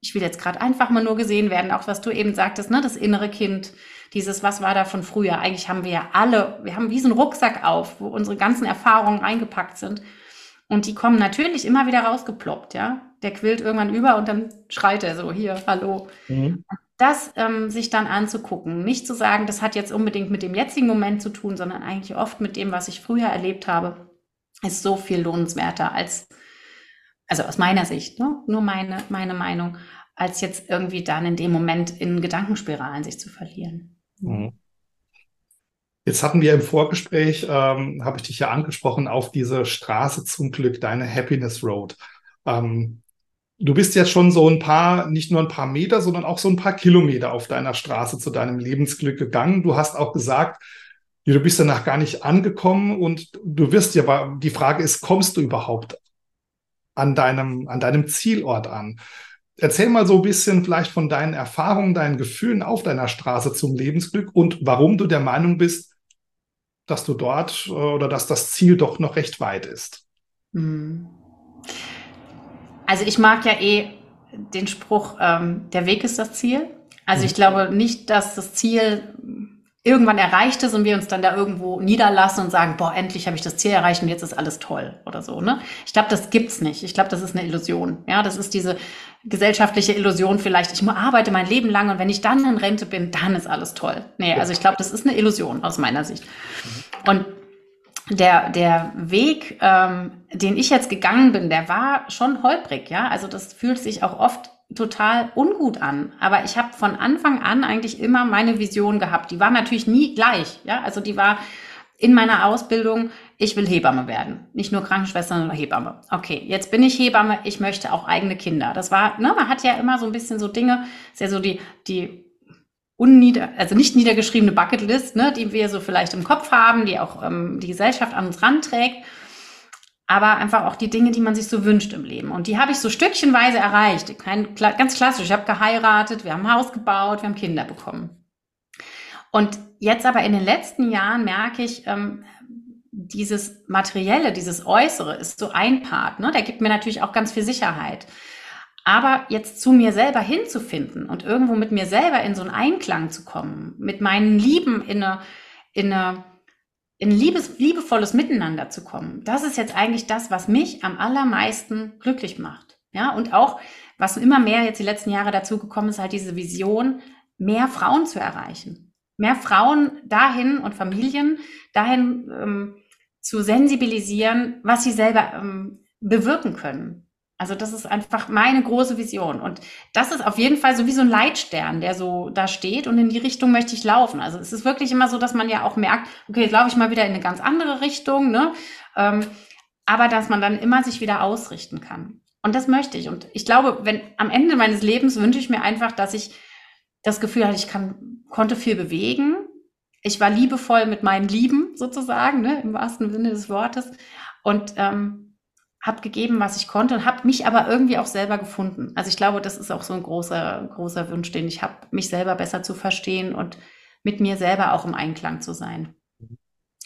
S2: ich will jetzt gerade einfach mal nur gesehen werden, auch was du eben sagtest, ne, das innere Kind, dieses, was war da von früher? Eigentlich haben wir ja alle, wir haben wie so einen Rucksack auf, wo unsere ganzen Erfahrungen reingepackt sind. Und die kommen natürlich immer wieder rausgeploppt, ja. Der quillt irgendwann über und dann schreit er so, hier, hallo. Mhm. Das ähm, sich dann anzugucken, nicht zu sagen, das hat jetzt unbedingt mit dem jetzigen Moment zu tun, sondern eigentlich oft mit dem, was ich früher erlebt habe, ist so viel lohnenswerter als also aus meiner Sicht, ne? nur meine, meine Meinung, als jetzt irgendwie dann in dem Moment in Gedankenspiralen sich zu verlieren. Mhm.
S1: Jetzt hatten wir im Vorgespräch, ähm, habe ich dich ja angesprochen, auf diese Straße zum Glück, deine Happiness Road. Ähm, du bist jetzt schon so ein paar, nicht nur ein paar Meter, sondern auch so ein paar Kilometer auf deiner Straße zu deinem Lebensglück gegangen. Du hast auch gesagt, du bist danach gar nicht angekommen und du wirst ja, die Frage ist, kommst du überhaupt an deinem, an deinem Zielort an. Erzähl mal so ein bisschen vielleicht von deinen Erfahrungen, deinen Gefühlen auf deiner Straße zum Lebensglück und warum du der Meinung bist, dass du dort äh, oder dass das Ziel doch noch recht weit ist. Hm.
S2: Also ich mag ja eh den Spruch, ähm, der Weg ist das Ziel. Also ich mhm. glaube nicht, dass das Ziel irgendwann erreicht ist und wir uns dann da irgendwo niederlassen und sagen, boah, endlich habe ich das Ziel erreicht und jetzt ist alles toll oder so. Ne? Ich glaube, das gibt's nicht. Ich glaube, das ist eine Illusion. Ja, das ist diese gesellschaftliche Illusion vielleicht. Ich arbeite mein Leben lang und wenn ich dann in Rente bin, dann ist alles toll. Nee, also ich glaube, das ist eine Illusion aus meiner Sicht. Und der, der Weg, ähm, den ich jetzt gegangen bin, der war schon holprig, ja. Also das fühlt sich auch oft total ungut an. Aber ich habe von Anfang an eigentlich immer meine Vision gehabt. Die war natürlich nie gleich. Ja, also die war in meiner Ausbildung, ich will Hebamme werden. Nicht nur Krankenschwester, sondern Hebamme. Okay, jetzt bin ich Hebamme, ich möchte auch eigene Kinder. Das war, ne, man hat ja immer so ein bisschen so Dinge, ist ja so die, die unnieder, also nicht niedergeschriebene Bucketlist, ne, die wir so vielleicht im Kopf haben, die auch ähm, die Gesellschaft an uns ranträgt aber einfach auch die Dinge, die man sich so wünscht im Leben. Und die habe ich so stückchenweise erreicht. Kein, ganz klassisch. Ich habe geheiratet, wir haben ein Haus gebaut, wir haben Kinder bekommen. Und jetzt aber in den letzten Jahren merke ich, ähm, dieses Materielle, dieses Äußere ist so ein Part. Ne? Der gibt mir natürlich auch ganz viel Sicherheit. Aber jetzt zu mir selber hinzufinden und irgendwo mit mir selber in so einen Einklang zu kommen, mit meinen Lieben in eine, in eine in liebes, liebevolles Miteinander zu kommen. Das ist jetzt eigentlich das, was mich am allermeisten glücklich macht. Ja, und auch, was immer mehr jetzt die letzten Jahre dazu gekommen ist, halt diese Vision, mehr Frauen zu erreichen. Mehr Frauen dahin und Familien dahin ähm, zu sensibilisieren, was sie selber ähm, bewirken können. Also das ist einfach meine große Vision. Und das ist auf jeden Fall so wie so ein Leitstern, der so da steht und in die Richtung möchte ich laufen. Also es ist wirklich immer so, dass man ja auch merkt, okay, jetzt laufe ich mal wieder in eine ganz andere Richtung, ne? Ähm, aber dass man dann immer sich wieder ausrichten kann. Und das möchte ich. Und ich glaube, wenn am Ende meines Lebens wünsche ich mir einfach, dass ich das Gefühl hatte, ich kann, konnte viel bewegen. Ich war liebevoll mit meinen Lieben sozusagen, ne, im wahrsten Sinne des Wortes. Und ähm, habe gegeben, was ich konnte und habe mich aber irgendwie auch selber gefunden. Also ich glaube, das ist auch so ein großer, großer Wunsch, den ich habe, mich selber besser zu verstehen und mit mir selber auch im Einklang zu sein.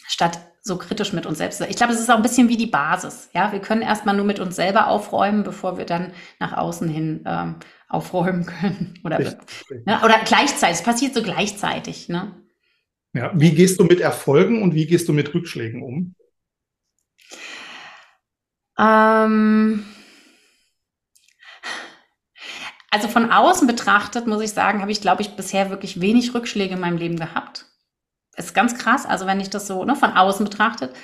S2: Statt so kritisch mit uns selbst. Ich glaube, es ist auch ein bisschen wie die Basis. Ja, wir können erstmal nur mit uns selber aufräumen, bevor wir dann nach außen hin ähm, aufräumen können. Oder, ne, oder gleichzeitig. Es passiert so gleichzeitig. Ne?
S1: Ja, wie gehst du mit Erfolgen und wie gehst du mit Rückschlägen um? Ähm,
S2: also von außen betrachtet, muss ich sagen, habe ich, glaube ich, bisher wirklich wenig Rückschläge in meinem Leben gehabt. Ist ganz krass, also wenn ich das so ne, von außen betrachtet.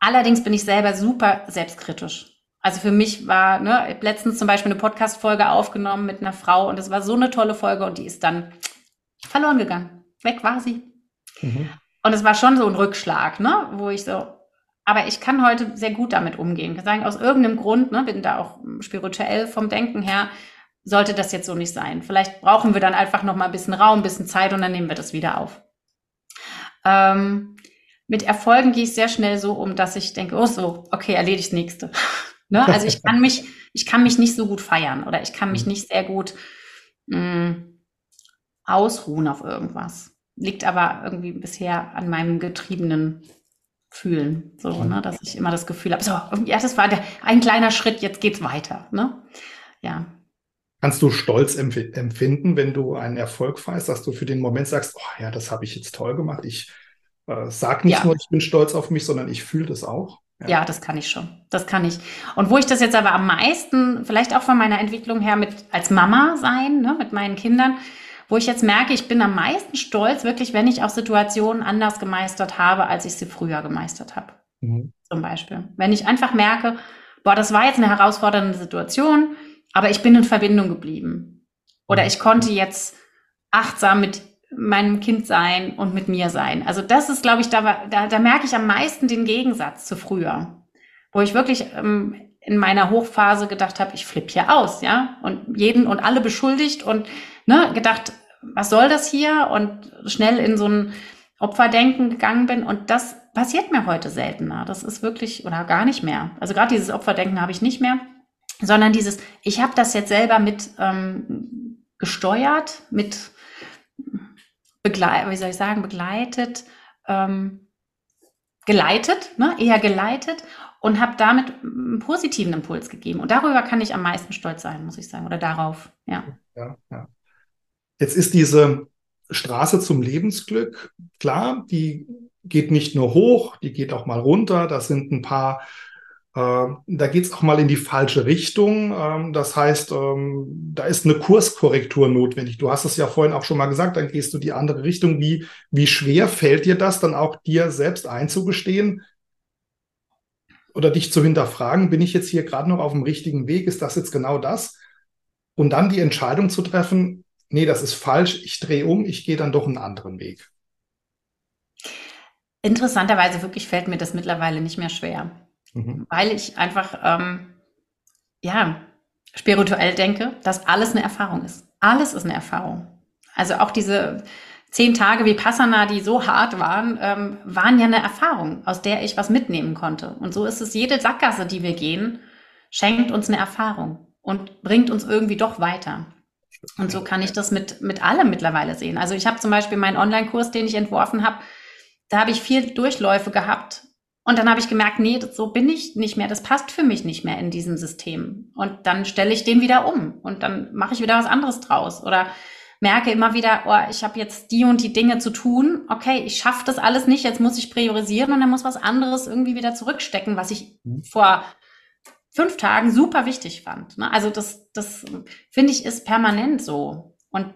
S2: Allerdings bin ich selber super selbstkritisch. Also für mich war, ne, letztens zum Beispiel eine Podcast-Folge aufgenommen mit einer Frau und es war so eine tolle Folge und die ist dann verloren gegangen. Weg war sie. Mhm. Und es war schon so ein Rückschlag, ne, wo ich so, aber ich kann heute sehr gut damit umgehen. Ich kann sagen, aus irgendeinem Grund, ne, bin da auch spirituell vom Denken her, sollte das jetzt so nicht sein. Vielleicht brauchen wir dann einfach noch mal ein bisschen Raum, ein bisschen Zeit und dann nehmen wir das wieder auf. Ähm, mit Erfolgen gehe ich sehr schnell so um, dass ich denke, oh so, okay, erledigt nächste. ne? Also ich kann mich, ich kann mich nicht so gut feiern oder ich kann mich mhm. nicht sehr gut mh, mm, ausruhen auf irgendwas. Liegt aber irgendwie bisher an meinem getriebenen Fühlen, so, mhm. ne, dass ich immer das Gefühl habe, so, ja, das war der, ein kleiner Schritt, jetzt geht's weiter, ne? Ja.
S1: Kannst du Stolz empf empfinden, wenn du einen Erfolg feierst, dass du für den Moment sagst, oh ja, das habe ich jetzt toll gemacht. Ich äh, sag nicht ja. nur, ich bin stolz auf mich, sondern ich fühle das auch.
S2: Ja. ja. das kann ich schon. Das kann ich. Und wo ich das jetzt aber am meisten, vielleicht auch von meiner Entwicklung her mit als Mama sein, ne, mit meinen Kindern, wo ich jetzt merke, ich bin am meisten stolz, wirklich, wenn ich auch Situationen anders gemeistert habe, als ich sie früher gemeistert habe. Mhm. Zum Beispiel. Wenn ich einfach merke, boah, das war jetzt eine herausfordernde Situation, aber ich bin in Verbindung geblieben. Oder mhm. ich konnte jetzt achtsam mit meinem Kind sein und mit mir sein. Also das ist, glaube ich, da, da, da merke ich am meisten den Gegensatz zu früher, wo ich wirklich ähm, in meiner Hochphase gedacht habe, ich flippe hier aus, ja, und jeden und alle beschuldigt und ne, gedacht, was soll das hier? Und schnell in so ein Opferdenken gegangen bin. Und das passiert mir heute seltener. Das ist wirklich, oder gar nicht mehr. Also gerade dieses Opferdenken habe ich nicht mehr, sondern dieses, ich habe das jetzt selber mit ähm, gesteuert, mit begleitet, wie soll ich sagen, begleitet, ähm, geleitet, ne? eher geleitet und habe damit einen positiven Impuls gegeben. Und darüber kann ich am meisten stolz sein, muss ich sagen, oder darauf, ja.
S1: Ja, ja. Jetzt ist diese Straße zum Lebensglück, klar, die geht nicht nur hoch, die geht auch mal runter. Das sind ein paar, äh, da geht es auch mal in die falsche Richtung. Ähm, das heißt, ähm, da ist eine Kurskorrektur notwendig. Du hast es ja vorhin auch schon mal gesagt, dann gehst du die andere Richtung. Wie, wie schwer fällt dir das dann auch dir selbst einzugestehen? Oder dich zu hinterfragen, bin ich jetzt hier gerade noch auf dem richtigen Weg? Ist das jetzt genau das? Und dann die Entscheidung zu treffen, nee, das ist falsch, ich drehe um, ich gehe dann doch einen anderen Weg.
S2: Interessanterweise wirklich fällt mir das mittlerweile nicht mehr schwer, mhm. weil ich einfach, ähm, ja, spirituell denke, dass alles eine Erfahrung ist. Alles ist eine Erfahrung. Also auch diese zehn Tage wie Passana, die so hart waren, ähm, waren ja eine Erfahrung, aus der ich was mitnehmen konnte. Und so ist es jede Sackgasse, die wir gehen, schenkt uns eine Erfahrung und bringt uns irgendwie doch weiter. Und so kann ich das mit, mit allem mittlerweile sehen. Also ich habe zum Beispiel meinen Online-Kurs, den ich entworfen habe, da habe ich vier Durchläufe gehabt. Und dann habe ich gemerkt, nee, so bin ich nicht mehr. Das passt für mich nicht mehr in diesem System. Und dann stelle ich den wieder um und dann mache ich wieder was anderes draus. Oder merke immer wieder, oh, ich habe jetzt die und die Dinge zu tun. Okay, ich schaffe das alles nicht. Jetzt muss ich priorisieren und dann muss was anderes irgendwie wieder zurückstecken, was ich mhm. vor fünf Tagen super wichtig fand. Ne? Also das, das finde ich ist permanent so. Und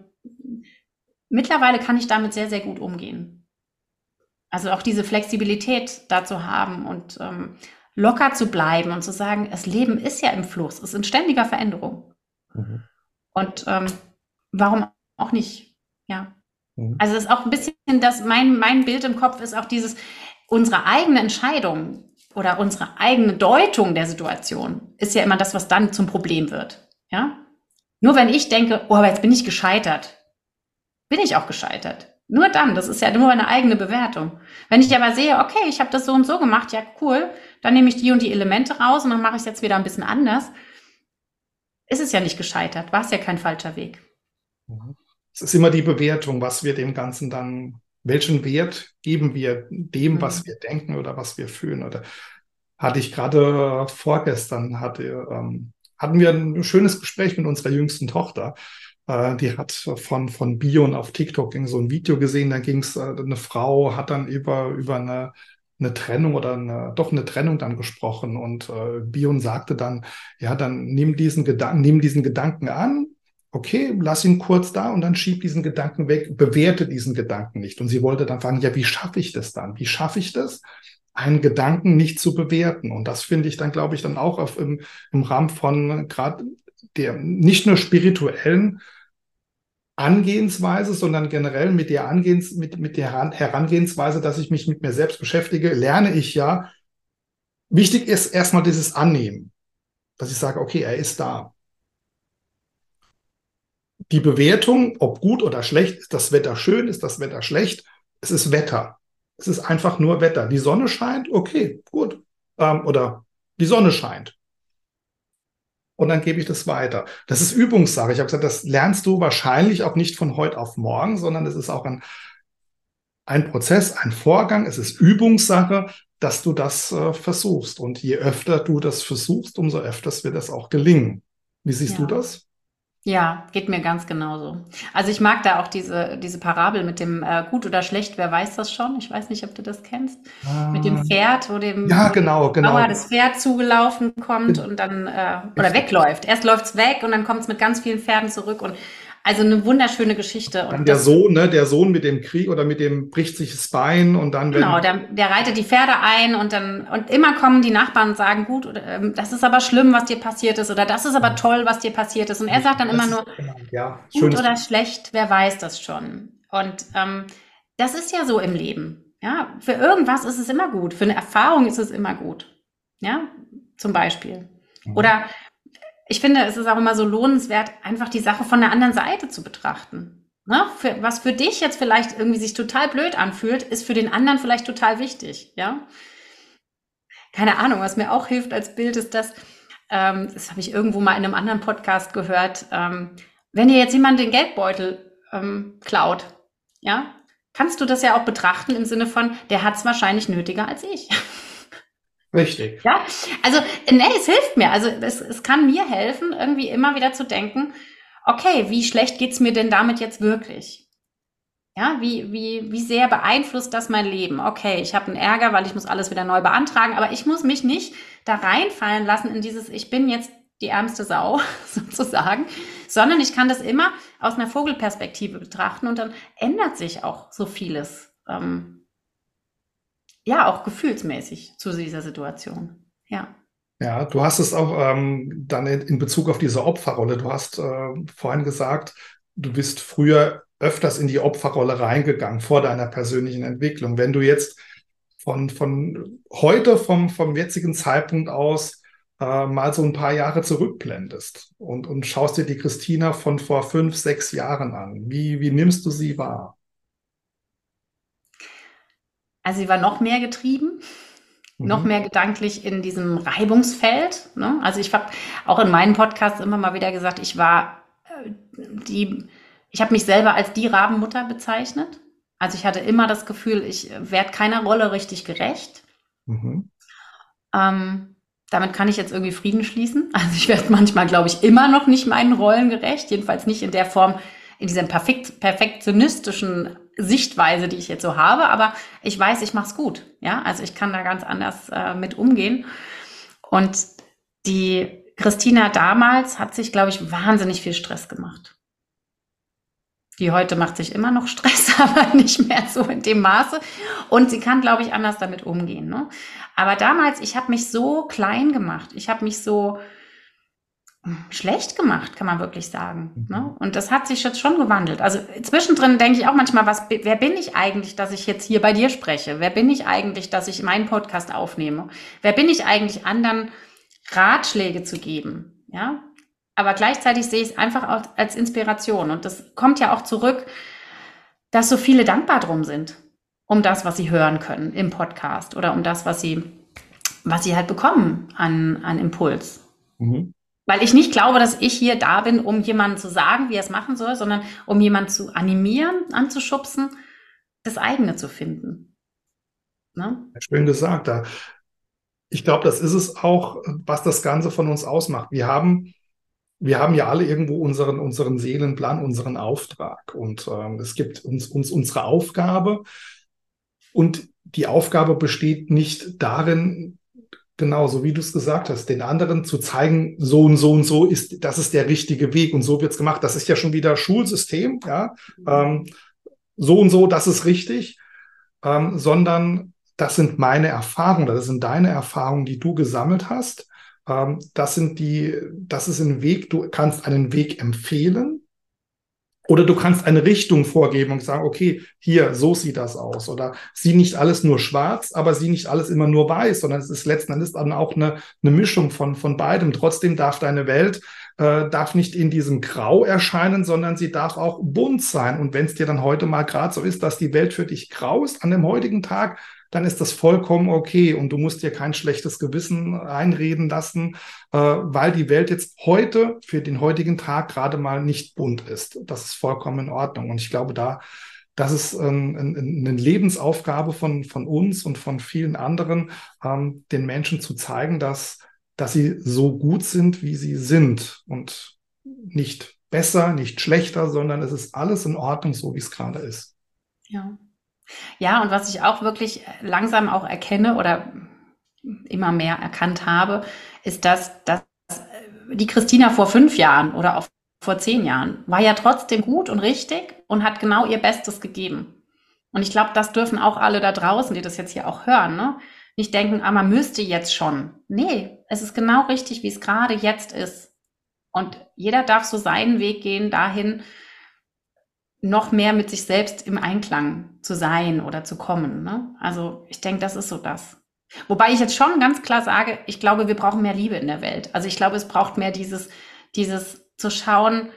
S2: mittlerweile kann ich damit sehr, sehr gut umgehen. Also auch diese Flexibilität dazu haben und ähm, locker zu bleiben und zu sagen, das Leben ist ja im Fluss, ist in ständiger Veränderung. Mhm. Und ähm, warum auch nicht? Ja. Mhm. Also es ist auch ein bisschen das, mein, mein Bild im Kopf ist auch dieses, unsere eigene Entscheidung oder unsere eigene Deutung der Situation ist ja immer das, was dann zum Problem wird. Ja? Nur wenn ich denke, oh, aber jetzt bin ich gescheitert, bin ich auch gescheitert. Nur dann, das ist ja nur eine eigene Bewertung. Wenn ich aber sehe, okay, ich habe das so und so gemacht, ja cool, dann nehme ich die und die Elemente raus und dann mache ich es jetzt wieder ein bisschen anders, ist es ja nicht gescheitert, war es ja kein falscher Weg.
S1: Es ist immer die Bewertung, was wir dem Ganzen dann welchen Wert geben wir dem, was mhm. wir denken oder was wir fühlen? Oder hatte ich gerade vorgestern, hatte, ähm, hatten wir ein schönes Gespräch mit unserer jüngsten Tochter. Äh, die hat von, von Bion auf TikTok so ein Video gesehen, da ging es, äh, eine Frau hat dann über, über eine, eine Trennung oder eine, doch eine Trennung dann gesprochen und äh, Bion sagte dann, ja, dann nimm diesen Gedanken, nimm diesen Gedanken an, okay, lass ihn kurz da und dann schieb diesen Gedanken weg, bewerte diesen Gedanken nicht. Und sie wollte dann fragen, ja, wie schaffe ich das dann? Wie schaffe ich das? einen Gedanken nicht zu bewerten. Und das finde ich dann, glaube ich, dann auch auf, im, im Rahmen von gerade der nicht nur spirituellen Angehensweise, sondern generell mit der Angehens, mit, mit der Herangehensweise, dass ich mich mit mir selbst beschäftige, lerne ich ja. Wichtig ist erstmal dieses Annehmen, dass ich sage, okay, er ist da die Bewertung, ob gut oder schlecht, ist das Wetter schön, ist das Wetter schlecht, es ist Wetter. Es ist einfach nur Wetter. Die Sonne scheint, okay, gut. Ähm, oder die Sonne scheint. Und dann gebe ich das weiter. Das ist Übungssache. Ich habe gesagt, das lernst du wahrscheinlich auch nicht von heute auf morgen, sondern es ist auch ein, ein Prozess, ein Vorgang. Es ist Übungssache, dass du das äh, versuchst. Und je öfter du das versuchst, umso öfters wird es auch gelingen. Wie siehst ja. du das?
S2: Ja, geht mir ganz genauso. Also ich mag da auch diese, diese Parabel mit dem äh, gut oder schlecht, wer weiß das schon? Ich weiß nicht, ob du das kennst. Ah, mit dem Pferd, wo dem
S1: ja, genau, genau.
S2: Bauer das Pferd zugelaufen kommt und dann äh, oder wegläuft. Erst läuft's weg und dann kommt es mit ganz vielen Pferden zurück und also eine wunderschöne Geschichte.
S1: Und der Sohn, ne, der Sohn mit dem Krieg oder mit dem bricht sich das Bein und dann
S2: genau, der, der reitet die Pferde ein und dann und immer kommen die Nachbarn und sagen, gut, ähm, das ist aber schlimm, was dir passiert ist oder das ist aber toll, was dir passiert ist. Und er sagt dann das immer nur, genau, ja, gut oder schlecht, wer weiß das schon. Und ähm, das ist ja so im Leben. Ja, für irgendwas ist es immer gut, für eine Erfahrung ist es immer gut. Ja, zum Beispiel. Mhm. Oder ich finde, es ist auch immer so lohnenswert, einfach die Sache von der anderen Seite zu betrachten. Ne? Für, was für dich jetzt vielleicht irgendwie sich total blöd anfühlt, ist für den anderen vielleicht total wichtig. Ja, keine Ahnung. Was mir auch hilft als Bild ist das. Ähm, das habe ich irgendwo mal in einem anderen Podcast gehört. Ähm, wenn dir jetzt jemand den Geldbeutel ähm, klaut, ja, kannst du das ja auch betrachten im Sinne von, der hat es wahrscheinlich nötiger als ich.
S1: Richtig.
S2: Ja, also, nee, es hilft mir. Also, es, es kann mir helfen, irgendwie immer wieder zu denken, okay, wie schlecht geht's mir denn damit jetzt wirklich? Ja, wie, wie, wie sehr beeinflusst das mein Leben? Okay, ich habe einen Ärger, weil ich muss alles wieder neu beantragen, aber ich muss mich nicht da reinfallen lassen in dieses, ich bin jetzt die ärmste Sau sozusagen, sondern ich kann das immer aus einer Vogelperspektive betrachten und dann ändert sich auch so vieles. Ähm, ja, auch gefühlsmäßig zu dieser Situation. Ja.
S1: Ja, du hast es auch ähm, dann in Bezug auf diese Opferrolle. Du hast äh, vorhin gesagt, du bist früher öfters in die Opferrolle reingegangen vor deiner persönlichen Entwicklung. Wenn du jetzt von, von heute, vom, vom jetzigen Zeitpunkt aus, äh, mal so ein paar Jahre zurückblendest und, und schaust dir die Christina von vor fünf, sechs Jahren an, wie, wie nimmst du sie wahr?
S2: Also sie war noch mehr getrieben, mhm. noch mehr gedanklich in diesem Reibungsfeld. Ne? Also ich habe auch in meinen Podcasts immer mal wieder gesagt, ich war äh, die, ich habe mich selber als die Rabenmutter bezeichnet. Also ich hatte immer das Gefühl, ich werde keiner Rolle richtig gerecht. Mhm. Ähm, damit kann ich jetzt irgendwie Frieden schließen. Also ich werde manchmal, glaube ich, immer noch nicht meinen Rollen gerecht, jedenfalls nicht in der Form, in dieser perfekt, perfektionistischen Sichtweise, die ich jetzt so habe, aber ich weiß, ich mache es gut. Ja, also ich kann da ganz anders äh, mit umgehen. Und die Christina damals hat sich, glaube ich, wahnsinnig viel Stress gemacht. Die heute macht sich immer noch Stress, aber nicht mehr so in dem Maße. Und sie kann, glaube ich, anders damit umgehen. Ne? Aber damals, ich habe mich so klein gemacht. Ich habe mich so schlecht gemacht, kann man wirklich sagen. Mhm. Ne? Und das hat sich jetzt schon gewandelt. Also zwischendrin denke ich auch manchmal, was, wer bin ich eigentlich, dass ich jetzt hier bei dir spreche? Wer bin ich eigentlich, dass ich meinen Podcast aufnehme? Wer bin ich eigentlich, anderen Ratschläge zu geben? Ja. Aber gleichzeitig sehe ich es einfach auch als Inspiration. Und das kommt ja auch zurück, dass so viele dankbar drum sind, um das, was sie hören können im Podcast oder um das, was sie, was sie halt bekommen an, an Impuls. Mhm. Weil ich nicht glaube, dass ich hier da bin, um jemandem zu sagen, wie er es machen soll, sondern um jemanden zu animieren, anzuschubsen, das eigene zu finden.
S1: Ne? Schön gesagt. Ich glaube, das ist es auch, was das Ganze von uns ausmacht. Wir haben, wir haben ja alle irgendwo unseren, unseren Seelenplan, unseren Auftrag. Und ähm, es gibt uns, uns unsere Aufgabe. Und die Aufgabe besteht nicht darin, Genau, so wie du es gesagt hast, den anderen zu zeigen, so und so und so ist, das ist der richtige Weg und so wird es gemacht. Das ist ja schon wieder Schulsystem, ja. Ähm, so und so, das ist richtig, ähm, sondern das sind meine Erfahrungen, das sind deine Erfahrungen, die du gesammelt hast. Ähm, das sind die, das ist ein Weg, du kannst einen Weg empfehlen Oder du kannst eine Richtung vorgeben und sagen, okay, hier, so sieht das aus. Oder sieh nicht alles nur schwarz, aber sieh nicht alles immer nur weiß, sondern es ist letzten Endes dann auch eine, eine Mischung von, von beidem. Trotzdem darf deine Welt, äh, darf nicht in diesem Grau erscheinen, sondern sie darf auch bunt sein. Und wenn es dir dann heute mal gerade so ist, dass die Welt für dich grau ist an dem heutigen Tag, dann ist das vollkommen okay und du musst dir kein schlechtes Gewissen einreden lassen, äh, weil die Welt jetzt heute für den heutigen Tag gerade mal nicht bunt ist. Das ist vollkommen in Ordnung. Und ich glaube, da, das ist ähm, eine Lebensaufgabe von, von uns und von vielen anderen, ähm, den Menschen zu zeigen, dass, dass sie so gut sind, wie sie sind und nicht besser, nicht schlechter, sondern es ist alles in Ordnung, so wie es gerade ist.
S2: Ja. Ja, und was ich auch wirklich langsam auch erkenne oder immer mehr erkannt habe, ist, dass, dass die Christina vor fünf Jahren oder auch vor zehn Jahren war ja trotzdem gut und richtig und hat genau ihr Bestes gegeben. Und ich glaube, das dürfen auch alle da draußen, die das jetzt hier auch hören, ne? nicht denken, ah, man müsste jetzt schon. Nee, es ist genau richtig, wie es gerade jetzt ist. Und jeder darf so seinen Weg gehen dahin, noch mehr mit sich selbst im Einklang zu sein oder zu kommen. Ne? Also ich denke, das ist so das. Wobei ich jetzt schon ganz klar sage, ich glaube, wir brauchen mehr Liebe in der Welt. Also ich glaube, es braucht mehr dieses, dieses zu schauen,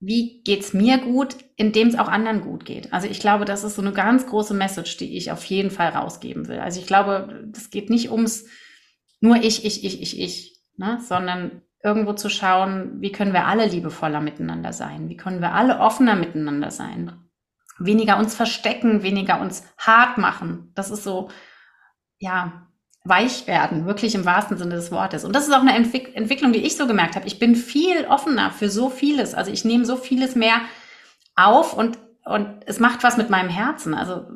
S2: wie geht's mir gut, indem es auch anderen gut geht. Also ich glaube, das ist so eine ganz große Message, die ich auf jeden Fall rausgeben will. Also ich glaube, das geht nicht ums nur ich, ich, ich, ich, ich, ne? sondern irgendwo zu schauen, wie können wir alle liebevoller miteinander sein? Wie können wir alle offener miteinander sein? Weniger uns verstecken, weniger uns hart machen. Das ist so, ja, weich werden, wirklich im wahrsten Sinne des Wortes. Und das ist auch eine Entwick Entwicklung, die ich so gemerkt habe. Ich bin viel offener für so vieles. Also ich nehme so vieles mehr auf und, und es macht was mit meinem Herzen. Also,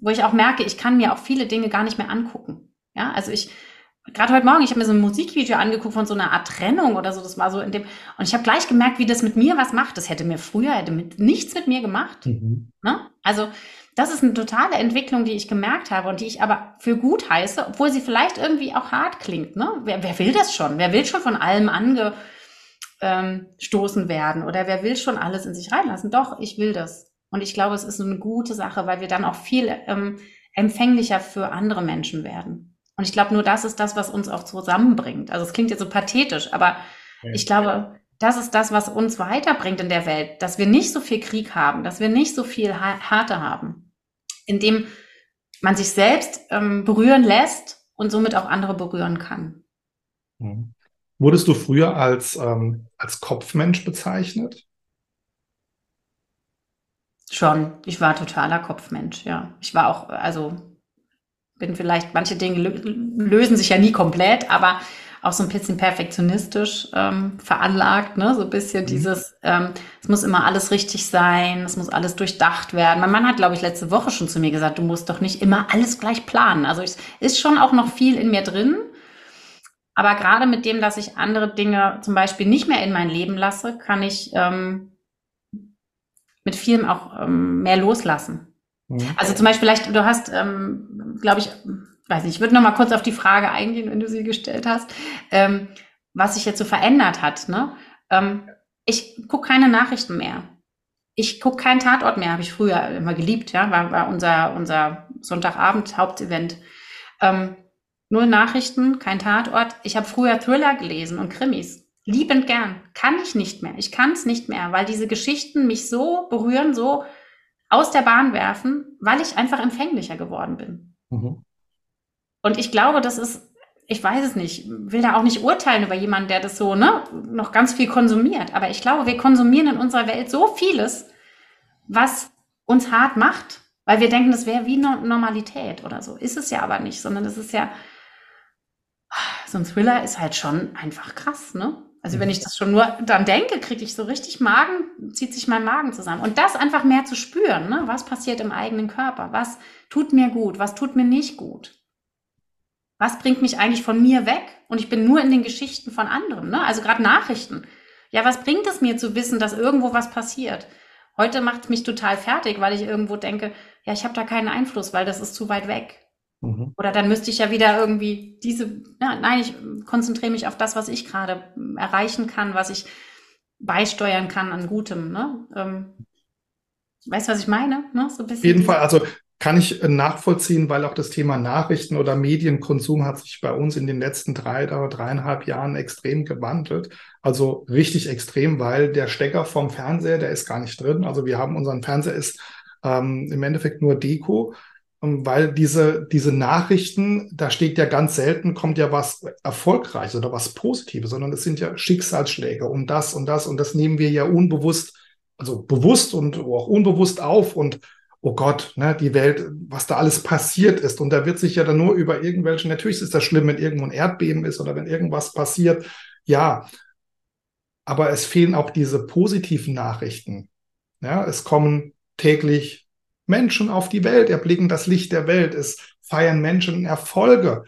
S2: wo ich auch merke, ich kann mir auch viele Dinge gar nicht mehr angucken. Ja, also ich, gerade heute Morgen, ich habe mir so ein Musikvideo angeguckt von so einer Art Trennung oder so. Das war so in dem, und ich habe gleich gemerkt, wie das mit mir was macht. Das hätte mir früher hätte mit, nichts mit mir gemacht. Mhm. Ne? Also das ist eine totale Entwicklung, die ich gemerkt habe und die ich aber für gut heiße, obwohl sie vielleicht irgendwie auch hart klingt. Ne? Wer, wer will das schon? Wer will schon von allem angestoßen ähm, werden? Oder wer will schon alles in sich reinlassen? Doch, ich will das. Und ich glaube, es ist eine gute Sache, weil wir dann auch viel ähm, empfänglicher für andere Menschen werden. Und ich glaube, nur das ist das, was uns auch zusammenbringt. Also es klingt jetzt so pathetisch, aber ja. ich glaube, das ist das, was uns weiterbringt in der Welt, dass wir nicht so viel Krieg haben, dass wir nicht so viel Härte haben, indem man sich selbst ähm, berühren lässt und somit auch andere berühren kann.
S1: Mhm. Wurdest du früher als, ähm, als Kopfmensch bezeichnet?
S2: Schon. Ich war totaler Kopfmensch, ja. Ich war auch, also bin vielleicht, manche Dinge lösen sich ja nie komplett, aber auch so ein bisschen perfektionistisch ähm, veranlagt, ne? so ein bisschen mhm. dieses, ähm, es muss immer alles richtig sein, es muss alles durchdacht werden. Mein Mann hat, glaube ich, letzte Woche schon zu mir gesagt, du musst doch nicht immer alles gleich planen. Also es ist schon auch noch viel in mir drin. Aber gerade mit dem, dass ich andere Dinge zum Beispiel nicht mehr in mein Leben lasse, kann ich ähm, mit vielem auch ähm, mehr loslassen. Mhm. Also zum Beispiel, vielleicht, du hast, ähm, glaube ich, weiß nicht, ich würde noch mal kurz auf die Frage eingehen, wenn du sie gestellt hast, ähm, was sich jetzt so verändert hat. Ne? Ähm, ich gucke keine Nachrichten mehr. Ich gucke keinen Tatort mehr, habe ich früher immer geliebt, ja, war, war unser, unser Sonntagabend Hauptevent. Ähm, nur Nachrichten, kein Tatort. Ich habe früher Thriller gelesen und Krimis. Liebend gern. Kann ich nicht mehr. Ich kann es nicht mehr, weil diese Geschichten mich so berühren, so aus der Bahn werfen, weil ich einfach empfänglicher geworden bin. Mhm. Und ich glaube, das ist, ich weiß es nicht, will da auch nicht urteilen über jemanden, der das so, ne, noch ganz viel konsumiert. Aber ich glaube, wir konsumieren in unserer Welt so vieles, was uns hart macht, weil wir denken, das wäre wie Normalität oder so. Ist es ja aber nicht, sondern es ist ja, so ein Thriller ist halt schon einfach krass, ne? Also wenn ich das schon nur dann denke, kriege ich so richtig Magen, zieht sich mein Magen zusammen. Und das einfach mehr zu spüren, ne? was passiert im eigenen Körper, was tut mir gut, was tut mir nicht gut. Was bringt mich eigentlich von mir weg? Und ich bin nur in den Geschichten von anderen, ne? also gerade Nachrichten. Ja, was bringt es mir zu wissen, dass irgendwo was passiert? Heute macht es mich total fertig, weil ich irgendwo denke, ja, ich habe da keinen Einfluss, weil das ist zu weit weg. Mhm. Oder dann müsste ich ja wieder irgendwie diese, ja, nein, ich konzentriere mich auf das, was ich gerade erreichen kann, was ich beisteuern kann an Gutem. Ne? Ähm, Weißt du, was ich meine?
S1: Ne? So Auf jeden Fall, also kann ich nachvollziehen, weil auch das Thema Nachrichten oder Medienkonsum hat sich bei uns in den letzten drei oder dreieinhalb Jahren extrem gewandelt. Also richtig extrem, weil der Stecker vom Fernseher, der ist gar nicht drin. Also wir haben unseren Fernseher ist ähm, im Endeffekt nur Deko, weil diese, diese Nachrichten, da steht ja ganz selten, kommt ja was Erfolgreiches oder was Positives, sondern es sind ja Schicksalsschläge und das und das und das nehmen wir ja unbewusst, also bewusst und auch unbewusst auf und oh Gott, ne, die Welt, was da alles passiert ist. Und da wird sich ja dann nur über irgendwelche, natürlich ist das schlimm, wenn irgendwo ein Erdbeben ist oder wenn irgendwas passiert. Ja, aber es fehlen auch diese positiven Nachrichten. Ja, es kommen täglich Menschen auf die Welt, erblicken das Licht der Welt, es feiern Menschen Erfolge.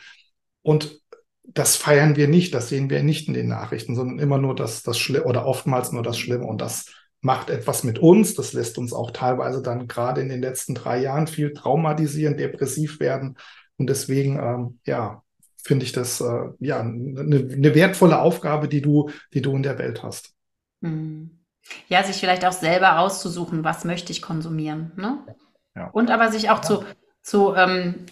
S1: Und das feiern wir nicht, das sehen wir nicht in den Nachrichten, sondern immer nur das, das Schlimme oder oftmals nur das Schlimme. Und das macht etwas mit uns. Das lässt uns auch teilweise dann gerade in den letzten drei Jahren viel traumatisieren, depressiv werden. Und deswegen, ähm, ja, finde ich das äh, ja eine, eine wertvolle Aufgabe, die du, die du in der Welt hast.
S2: Hm. Ja, sich vielleicht auch selber auszusuchen, was möchte ich konsumieren. Ne? Ja. Und aber sich auch ja. zu, zu ähm,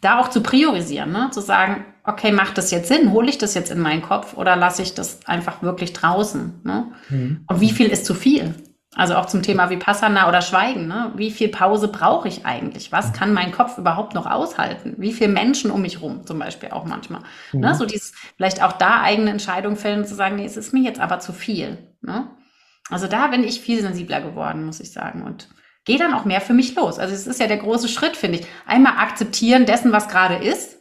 S2: da auch zu priorisieren, ne? zu sagen, okay, macht das jetzt Sinn? Hole ich das jetzt in meinen Kopf oder lasse ich das einfach wirklich draußen? Ne? Mhm. Und wie viel ist zu viel? Also auch zum Thema Vipassana oder Schweigen. Ne? Wie viel Pause brauche ich eigentlich? Was kann mein Kopf überhaupt noch aushalten? Wie viele Menschen um mich rum zum Beispiel auch manchmal? Ne? Mhm. Ne? So dieses, vielleicht auch da eigene Entscheidungen fällen, zu sagen, nee, es ist mir jetzt aber zu viel. Ne? Also da bin ich viel sensibler geworden, muss ich sagen. Und gehe dann auch mehr für mich los. Also es ist ja der große Schritt, finde ich. Einmal akzeptieren dessen, was gerade ist,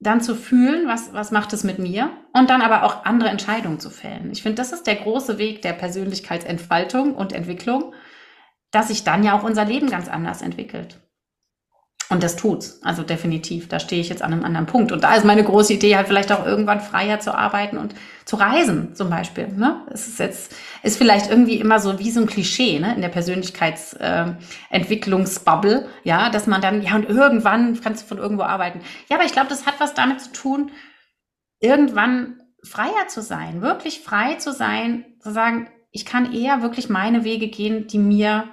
S2: dann zu fühlen, was, was macht es mit mir und dann aber auch andere Entscheidungen zu fällen. Ich finde, das ist der große Weg der Persönlichkeitsentfaltung und Entwicklung, dass sich dann ja auch unser Leben ganz anders entwickelt. Und das tut's. Also definitiv. Da stehe ich jetzt an einem anderen Punkt. Und da ist meine große Idee halt vielleicht auch irgendwann freier zu arbeiten und zu reisen, zum Beispiel. Ne? Es ist jetzt, ist vielleicht irgendwie immer so wie so ein Klischee, ne? In der Persönlichkeitsentwicklungsbubble, äh, ja, dass man dann, ja, und irgendwann kannst du von irgendwo arbeiten. Ja, aber ich glaube, das hat was damit zu tun, irgendwann freier zu sein, wirklich frei zu sein, zu sagen, ich kann eher wirklich meine Wege gehen, die mir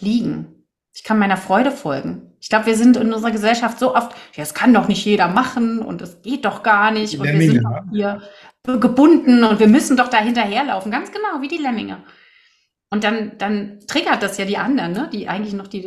S2: liegen. Ich kann meiner Freude folgen. Ich glaube, wir sind in unserer Gesellschaft so oft, ja, es kann doch nicht jeder machen und es geht doch gar nicht und wir sind doch hier gebunden und wir müssen doch da hinterherlaufen. Ganz genau, wie die Lemminge. Und dann, dann triggert das ja die anderen, ne? die eigentlich noch die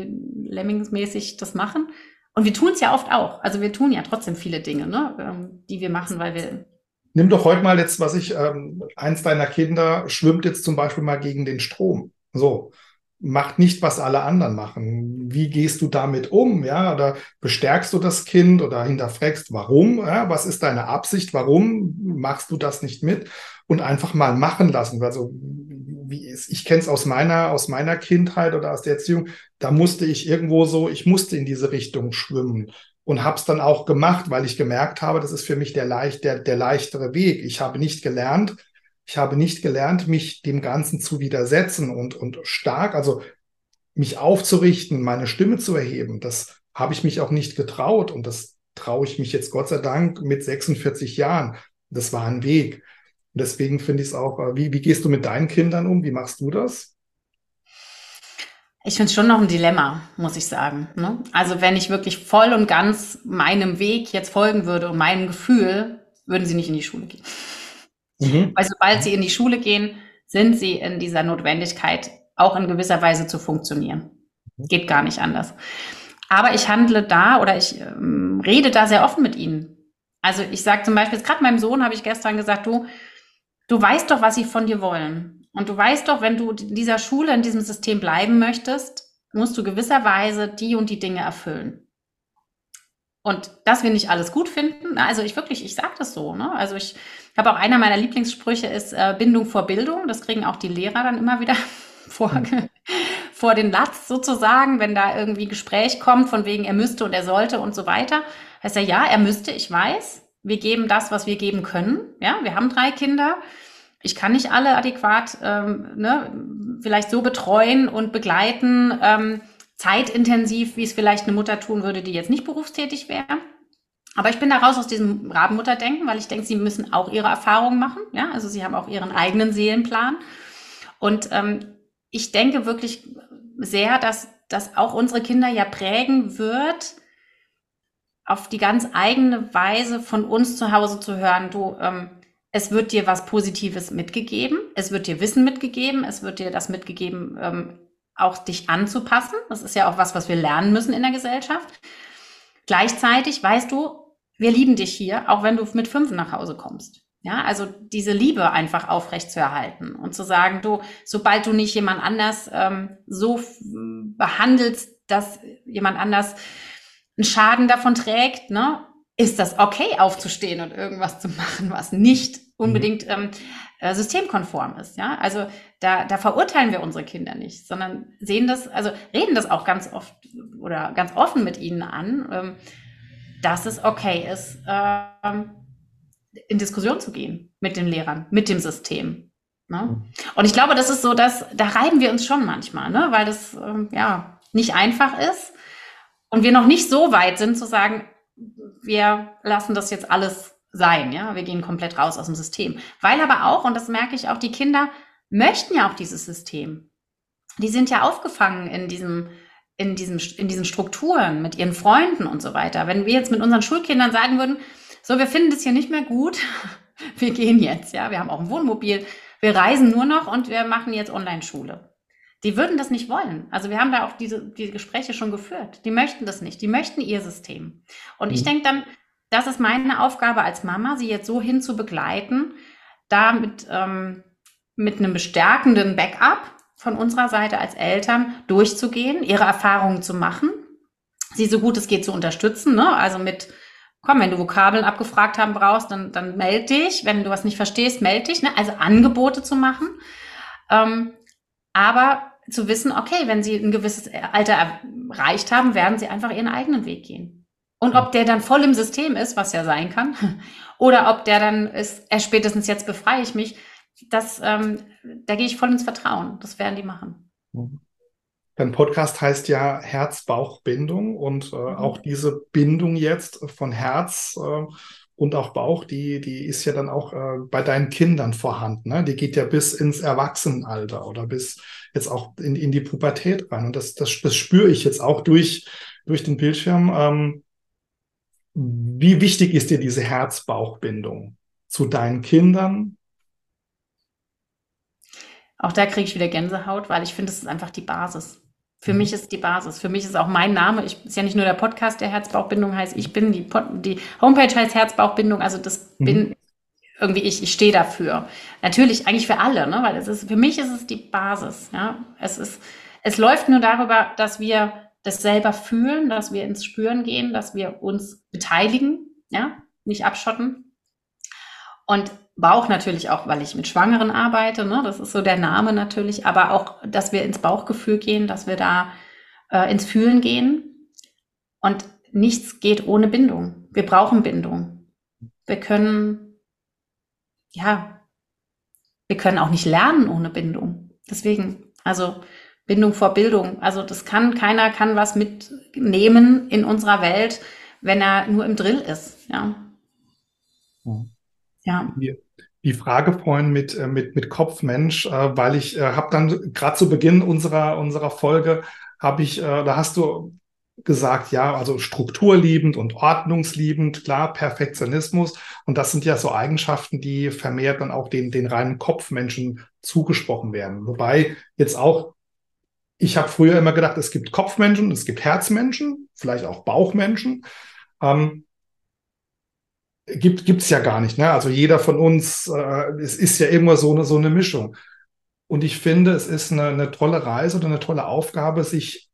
S2: Lemmingsmäßig das machen. Und wir tun es ja oft auch. Also wir tun ja trotzdem viele Dinge, ne? Ähm, die wir machen, weil wir.
S1: Nimm doch heute mal jetzt, was ich, ähm, eins deiner Kinder schwimmt jetzt zum Beispiel mal gegen den Strom. So macht nicht, was alle anderen machen. Wie gehst du damit um? Ja, oder bestärkst du das Kind oder hinterfragst, warum? Ja, was ist deine Absicht? Warum machst du das nicht mit? Und einfach mal machen lassen. Also, ist, ich kenne es aus meiner, aus meiner Kindheit oder aus der Erziehung. Da musste ich irgendwo so, ich musste in diese Richtung schwimmen und habe es dann auch gemacht, weil ich gemerkt habe, das ist für mich der, leicht, der, der leichtere Weg. Ich habe nicht gelernt, ich habe nicht gelernt, mich dem Ganzen zu widersetzen und, und stark, also mich aufzurichten, meine Stimme zu erheben. Das habe ich mich auch nicht getraut und das traue ich mich jetzt Gott sei Dank mit 46 Jahren. Das war ein Weg. Und deswegen finde ich es auch, äh, wie, wie gehst du mit deinen Kindern um? Wie machst du das?
S2: Ich finde es schon noch ein Dilemma, muss ich sagen. Ne? Also wenn ich wirklich voll und ganz meinem Weg jetzt folgen würde und meinem Gefühl, würden sie nicht in die Schule gehen. Mhm. Weil sobald sie in die Schule gehen, sind sie in dieser Notwendigkeit, auch in gewisser Weise zu funktionieren. Mhm. Geht gar nicht anders. Aber ich handle da oder ich ähm, rede da sehr offen mit ihnen. Also ich sage zum Beispiel, gerade meinem Sohn habe ich gestern gesagt, du, du weißt doch, was sie von dir wollen. Und du weißt doch, wenn du in dieser Schule, in diesem System bleiben möchtest, musst du gewisserweise die und die Dinge erfüllen. Und dass wir nicht alles gut finden, also ich wirklich, ich sage das so, ne? Also ich ich habe auch einer meiner Lieblingssprüche ist äh, Bindung vor Bildung. Das kriegen auch die Lehrer dann immer wieder vor, mhm. vor den Latz sozusagen, wenn da irgendwie Gespräch kommt, von wegen er müsste und er sollte und so weiter. Heißt er, ja, er müsste, ich weiß. Wir geben das, was wir geben können. Ja, wir haben drei Kinder. Ich kann nicht alle adäquat ähm, ne, vielleicht so betreuen und begleiten, ähm, zeitintensiv, wie es vielleicht eine Mutter tun würde, die jetzt nicht berufstätig wäre. Aber ich bin da raus aus diesem Rabenmutterdenken, weil ich denke, sie müssen auch ihre Erfahrungen machen. Ja, also sie haben auch ihren eigenen Seelenplan. Und ähm, ich denke wirklich sehr, dass das auch unsere Kinder ja prägen wird, auf die ganz eigene Weise von uns zu Hause zu hören, du, ähm, es wird dir was Positives mitgegeben, es wird dir Wissen mitgegeben, es wird dir das mitgegeben, ähm, auch dich anzupassen. Das ist ja auch was, was wir lernen müssen in der Gesellschaft. Gleichzeitig weißt du, wir lieben dich hier, auch wenn du mit fünf nach Hause kommst. Ja, also diese Liebe einfach aufrecht zu erhalten und zu sagen, du, sobald du nicht jemand anders ähm, so behandelst, dass jemand anders einen Schaden davon trägt, ne, ist das okay, aufzustehen und irgendwas zu machen, was nicht unbedingt ähm, äh, systemkonform ist. Ja, also da, da verurteilen wir unsere Kinder nicht, sondern sehen das, also reden das auch ganz oft oder ganz offen mit ihnen an, ähm, dass es okay ist. Ähm, in Diskussion zu gehen mit den Lehrern, mit dem System. Ne? Mhm. Und ich glaube, das ist so, dass da reiben wir uns schon manchmal, ne? weil das ähm, ja nicht einfach ist und wir noch nicht so weit sind zu sagen, wir lassen das jetzt alles sein, ja, wir gehen komplett raus aus dem System. Weil aber auch, und das merke ich auch, die Kinder möchten ja auch dieses System. Die sind ja aufgefangen in diesem, in diesem, in diesen Strukturen mit ihren Freunden und so weiter. Wenn wir jetzt mit unseren Schulkindern sagen würden, so, wir finden das hier nicht mehr gut. Wir gehen jetzt, ja. Wir haben auch ein Wohnmobil. Wir reisen nur noch und wir machen jetzt Online-Schule. Die würden das nicht wollen. Also wir haben da auch diese, diese Gespräche schon geführt. Die möchten das nicht. Die möchten ihr System. Und mhm. ich denke dann, das ist meine Aufgabe als Mama, sie jetzt so hin zu begleiten, da mit, ähm, mit einem bestärkenden Backup von unserer Seite als Eltern durchzugehen, ihre Erfahrungen zu machen, sie so gut es geht zu unterstützen, ne? also mit komm, wenn du Vokabeln abgefragt haben brauchst, dann, dann meld dich. Wenn du was nicht verstehst, meld dich. Ne? Also Angebote zu machen. Ähm, aber zu wissen, okay, wenn sie ein gewisses Alter erreicht haben, werden sie einfach ihren eigenen Weg gehen. Und ob der dann voll im System ist, was ja sein kann, oder ob der dann ist, er spätestens jetzt befreie ich mich, das, ähm, da gehe ich voll ins Vertrauen. Das werden die machen.
S1: Mhm. Dein Podcast heißt ja Herz-Bauch-Bindung und äh, mhm. auch diese Bindung jetzt von Herz äh, und auch Bauch, die, die ist ja dann auch äh, bei deinen Kindern vorhanden. Ne? Die geht ja bis ins Erwachsenenalter oder bis jetzt auch in, in die Pubertät rein. Und das, das, das spüre ich jetzt auch durch, durch den Bildschirm. Ähm, wie wichtig ist dir diese Herz-Bauch-Bindung zu deinen Kindern,
S2: auch da kriege ich wieder Gänsehaut, weil ich finde, es ist einfach die Basis. Für mhm. mich ist die Basis. Für mich ist auch mein Name. Ich ist ja nicht nur der Podcast, der Herzbauchbindung heißt. Ich bin die, Pod, die Homepage heißt Herzbauchbindung. Also das mhm. bin irgendwie ich. Ich stehe dafür. Natürlich eigentlich für alle, ne? Weil es ist für mich ist es die Basis. Ja, es ist es läuft nur darüber, dass wir das selber fühlen, dass wir ins Spüren gehen, dass wir uns beteiligen, ja, nicht abschotten. Und Bauch natürlich auch, weil ich mit Schwangeren arbeite, ne? das ist so der Name natürlich, aber auch, dass wir ins Bauchgefühl gehen, dass wir da äh, ins Fühlen gehen. Und nichts geht ohne Bindung. Wir brauchen Bindung. Wir können, ja, wir können auch nicht lernen ohne Bindung. Deswegen, also Bindung vor Bildung. Also das kann, keiner kann was mitnehmen in unserer Welt, wenn er nur im Drill ist, ja.
S1: Ja. ja die Frage vorhin mit, äh, mit, mit Kopfmensch, äh, weil ich äh, habe dann gerade zu Beginn unserer, unserer Folge, habe ich, da hast du gesagt, ja, also strukturliebend und ordnungsliebend, klar, Perfektionismus. Und das sind ja so Eigenschaften, die vermehrt dann auch den, den reinen Kopfmenschen zugesprochen werden. Wobei jetzt auch, ich habe früher immer gedacht, es gibt Kopfmenschen, es gibt Herzmenschen, vielleicht auch Bauchmenschen. Ähm, gibt es ja gar nicht. Ne? Also jeder von uns, äh, es ist ja immer so eine, so eine Mischung. Und ich finde, es ist eine, eine tolle Reise oder eine tolle Aufgabe, sich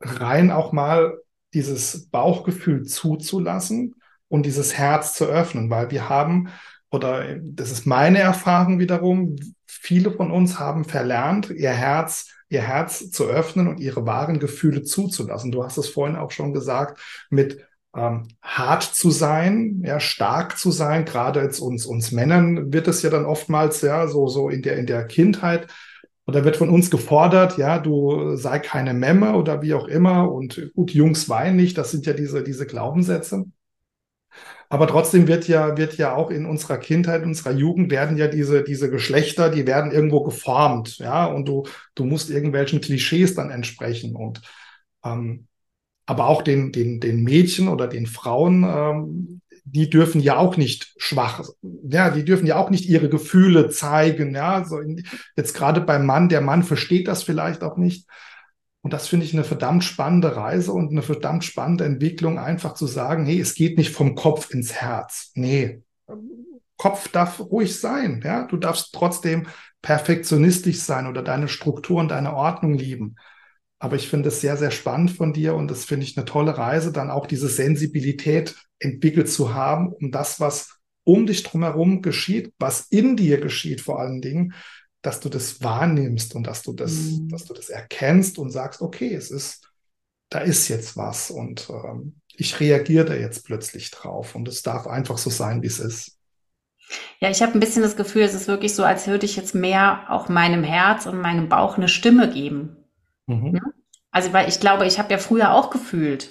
S1: rein auch mal dieses Bauchgefühl zuzulassen und dieses Herz zu öffnen, weil wir haben, oder das ist meine Erfahrung wiederum, viele von uns haben verlernt, ihr Herz, ihr Herz zu öffnen und ihre wahren Gefühle zuzulassen. Du hast es vorhin auch schon gesagt, mit ähm, hart zu sein, ja, stark zu sein. Gerade jetzt uns, uns Männern wird es ja dann oftmals, ja, so, so in der, in der Kindheit. Oder wird von uns gefordert, ja, du sei keine Memme oder wie auch immer. Und gut, Jungs weinen nicht. Das sind ja diese, diese Glaubenssätze. Aber trotzdem wird ja, wird ja auch in unserer Kindheit, in unserer Jugend werden ja diese, diese Geschlechter, die werden irgendwo geformt, ja, und du, du musst irgendwelchen Klischees dann entsprechen. Und ähm, aber auch den, den, den Mädchen oder den Frauen, ähm, die dürfen ja auch nicht schwach, ja, die dürfen ja auch nicht ihre Gefühle zeigen, ja, so in, jetzt gerade beim Mann, der Mann versteht das vielleicht auch nicht. Und das finde ich eine verdammt spannende Reise und eine verdammt spannende Entwicklung, einfach zu sagen, hey, es geht nicht vom Kopf ins Herz. Nee, Kopf darf ruhig sein. Ja, du darfst trotzdem perfektionistisch sein oder deine Struktur und deine Ordnung lieben. Aber ich finde es sehr, sehr spannend von dir und das finde ich eine tolle Reise, dann auch diese Sensibilität entwickelt zu haben, um das, was um dich drumherum geschieht, was in dir geschieht vor allen Dingen, dass du das wahrnimmst und dass du das, mhm. dass du das erkennst und sagst, okay, es ist, da ist jetzt was und ähm, ich reagiere da jetzt plötzlich drauf und es darf einfach so sein, wie es ist.
S2: Ja, ich habe ein bisschen das Gefühl, es ist wirklich so, als würde ich jetzt mehr auch meinem Herz und meinem Bauch eine Stimme geben. Mhm. Ja? Also, weil ich glaube, ich habe ja früher auch gefühlt,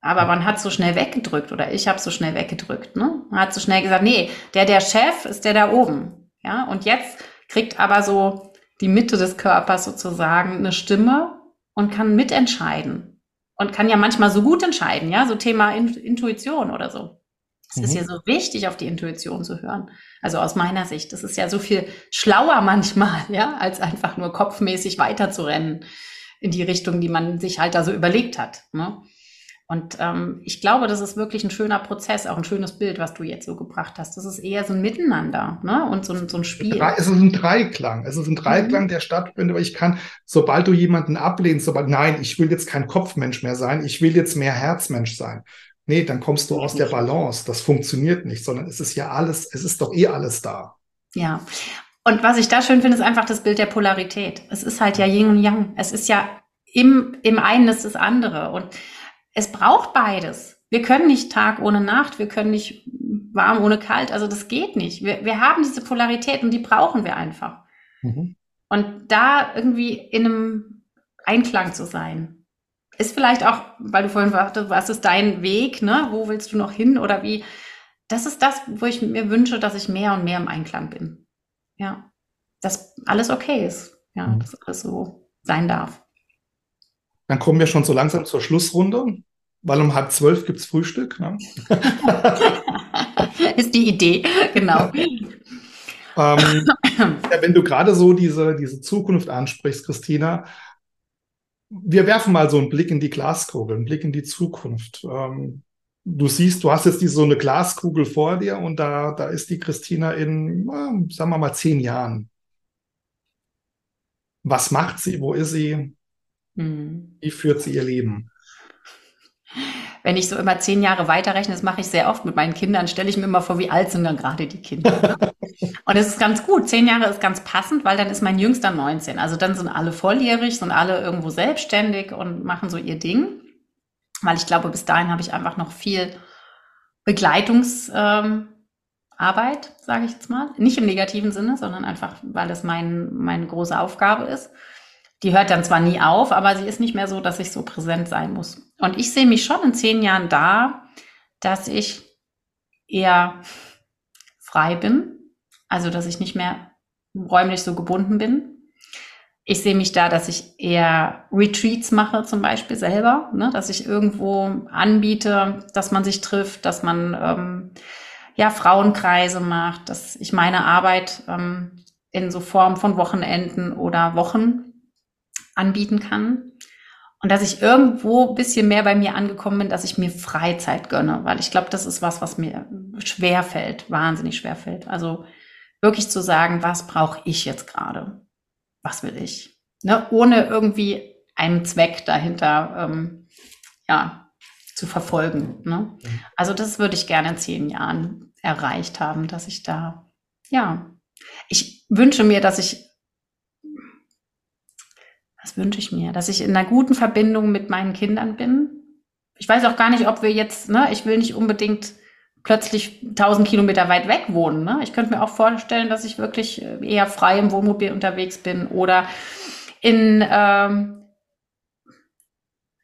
S2: aber man hat so schnell weggedrückt oder ich habe so schnell weggedrückt. Ne? Man hat so schnell gesagt, nee, der der Chef ist der da oben. Ja, und jetzt kriegt aber so die Mitte des Körpers sozusagen eine Stimme und kann mitentscheiden. Und kann ja manchmal so gut entscheiden, ja, so Thema Intuition oder so. Es mhm. ist ja so wichtig, auf die Intuition zu hören. Also aus meiner Sicht. Das ist ja so viel schlauer manchmal, ja, als einfach nur kopfmäßig weiterzurennen in die Richtung, die man sich halt da so überlegt hat. Ne? Und ähm, ich glaube, das ist wirklich ein schöner Prozess, auch ein schönes Bild, was du jetzt so gebracht hast. Das ist eher so ein Miteinander ne? und so ein, so ein Spiel.
S1: Es ist ein Dreiklang. Es ist ein Dreiklang, mhm. der stattfindet, aber ich kann, sobald du jemanden ablehnst, sobald, nein, ich will jetzt kein Kopfmensch mehr sein, ich will jetzt mehr Herzmensch sein. Nee, dann kommst du aus der Balance. Das funktioniert nicht, sondern es ist ja alles, es ist doch eh alles da.
S2: Ja. Und was ich da schön finde, ist einfach das Bild der Polarität. Es ist halt ja Yin und Yang. Es ist ja im, im einen ist das andere. Und es braucht beides. Wir können nicht Tag ohne Nacht, wir können nicht warm ohne kalt, also das geht nicht. Wir, wir haben diese Polarität und die brauchen wir einfach. Mhm. Und da irgendwie in einem Einklang zu sein, ist vielleicht auch, weil du vorhin fragtest, was ist dein Weg, ne? Wo willst du noch hin oder wie? Das ist das, wo ich mir wünsche, dass ich mehr und mehr im Einklang bin. Ja. Dass alles okay ist. Ja, mhm. dass alles so sein darf.
S1: Dann kommen wir schon so langsam zur Schlussrunde, weil um halb zwölf gibt es Frühstück. Ne?
S2: Ist die Idee, genau.
S1: ähm, ja, wenn du gerade so diese, diese Zukunft ansprichst, Christina, wir werfen mal so einen Blick in die Glaskugel, einen Blick in die Zukunft. Ähm, du siehst, du hast jetzt die, so eine Glaskugel vor dir und da, da ist die Christina in, sagen wir mal, zehn Jahren. Was macht sie? Wo ist sie? Mhm. Wie führt sie ihr Leben?
S2: Wenn ich so immer zehn Jahre weiterrechne, das mache ich sehr oft mit meinen Kindern, stelle ich mir immer vor, wie alt sind dann gerade die Kinder. und es ist ganz gut. Zehn Jahre ist ganz passend, weil dann ist mein Jüngster 19. Also dann sind alle volljährig, sind alle irgendwo selbstständig und machen so ihr Ding. Weil ich glaube, bis dahin habe ich einfach noch viel Begleitungsarbeit, ähm, sage ich jetzt mal. Nicht im negativen Sinne, sondern einfach, weil das mein, meine große Aufgabe ist die hört dann zwar nie auf, aber sie ist nicht mehr so, dass ich so präsent sein muss. Und ich sehe mich schon in zehn Jahren da, dass ich eher frei bin, also dass ich nicht mehr räumlich so gebunden bin. Ich sehe mich da, dass ich eher Retreats mache, zum Beispiel selber, ne? dass ich irgendwo anbiete, dass man sich trifft, dass man ähm, ja Frauenkreise macht, dass ich meine Arbeit ähm, in so Form von Wochenenden oder Wochen anbieten kann. Und dass ich irgendwo ein bisschen mehr bei mir angekommen bin, dass ich mir Freizeit gönne, weil ich glaube, das ist was, was mir schwer fällt, wahnsinnig schwer fällt. Also wirklich zu sagen, was brauche ich jetzt gerade? Was will ich? Ne? Ohne irgendwie einen Zweck dahinter ähm, ja, zu verfolgen. Ne? Mhm. Also das würde ich gerne in zehn Jahren erreicht haben, dass ich da, ja, ich wünsche mir, dass ich das wünsche ich mir, dass ich in einer guten Verbindung mit meinen Kindern bin. Ich weiß auch gar nicht, ob wir jetzt, ne, ich will nicht unbedingt plötzlich 1000 Kilometer weit weg wohnen. Ne? Ich könnte mir auch vorstellen, dass ich wirklich äh, eher frei im Wohnmobil unterwegs bin oder in, ähm,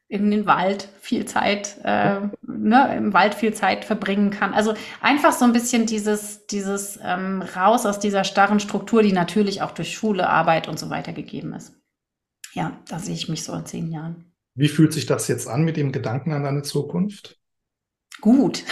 S2: in den Wald viel Zeit, äh, ne, im Wald viel Zeit verbringen kann. Also einfach so ein bisschen dieses, dieses ähm, raus aus dieser starren Struktur, die natürlich auch durch Schule, Arbeit und so weiter gegeben ist. Ja, da sehe ich mich so in zehn Jahren.
S1: Wie fühlt sich das jetzt an mit dem Gedanken an deine Zukunft?
S2: Gut.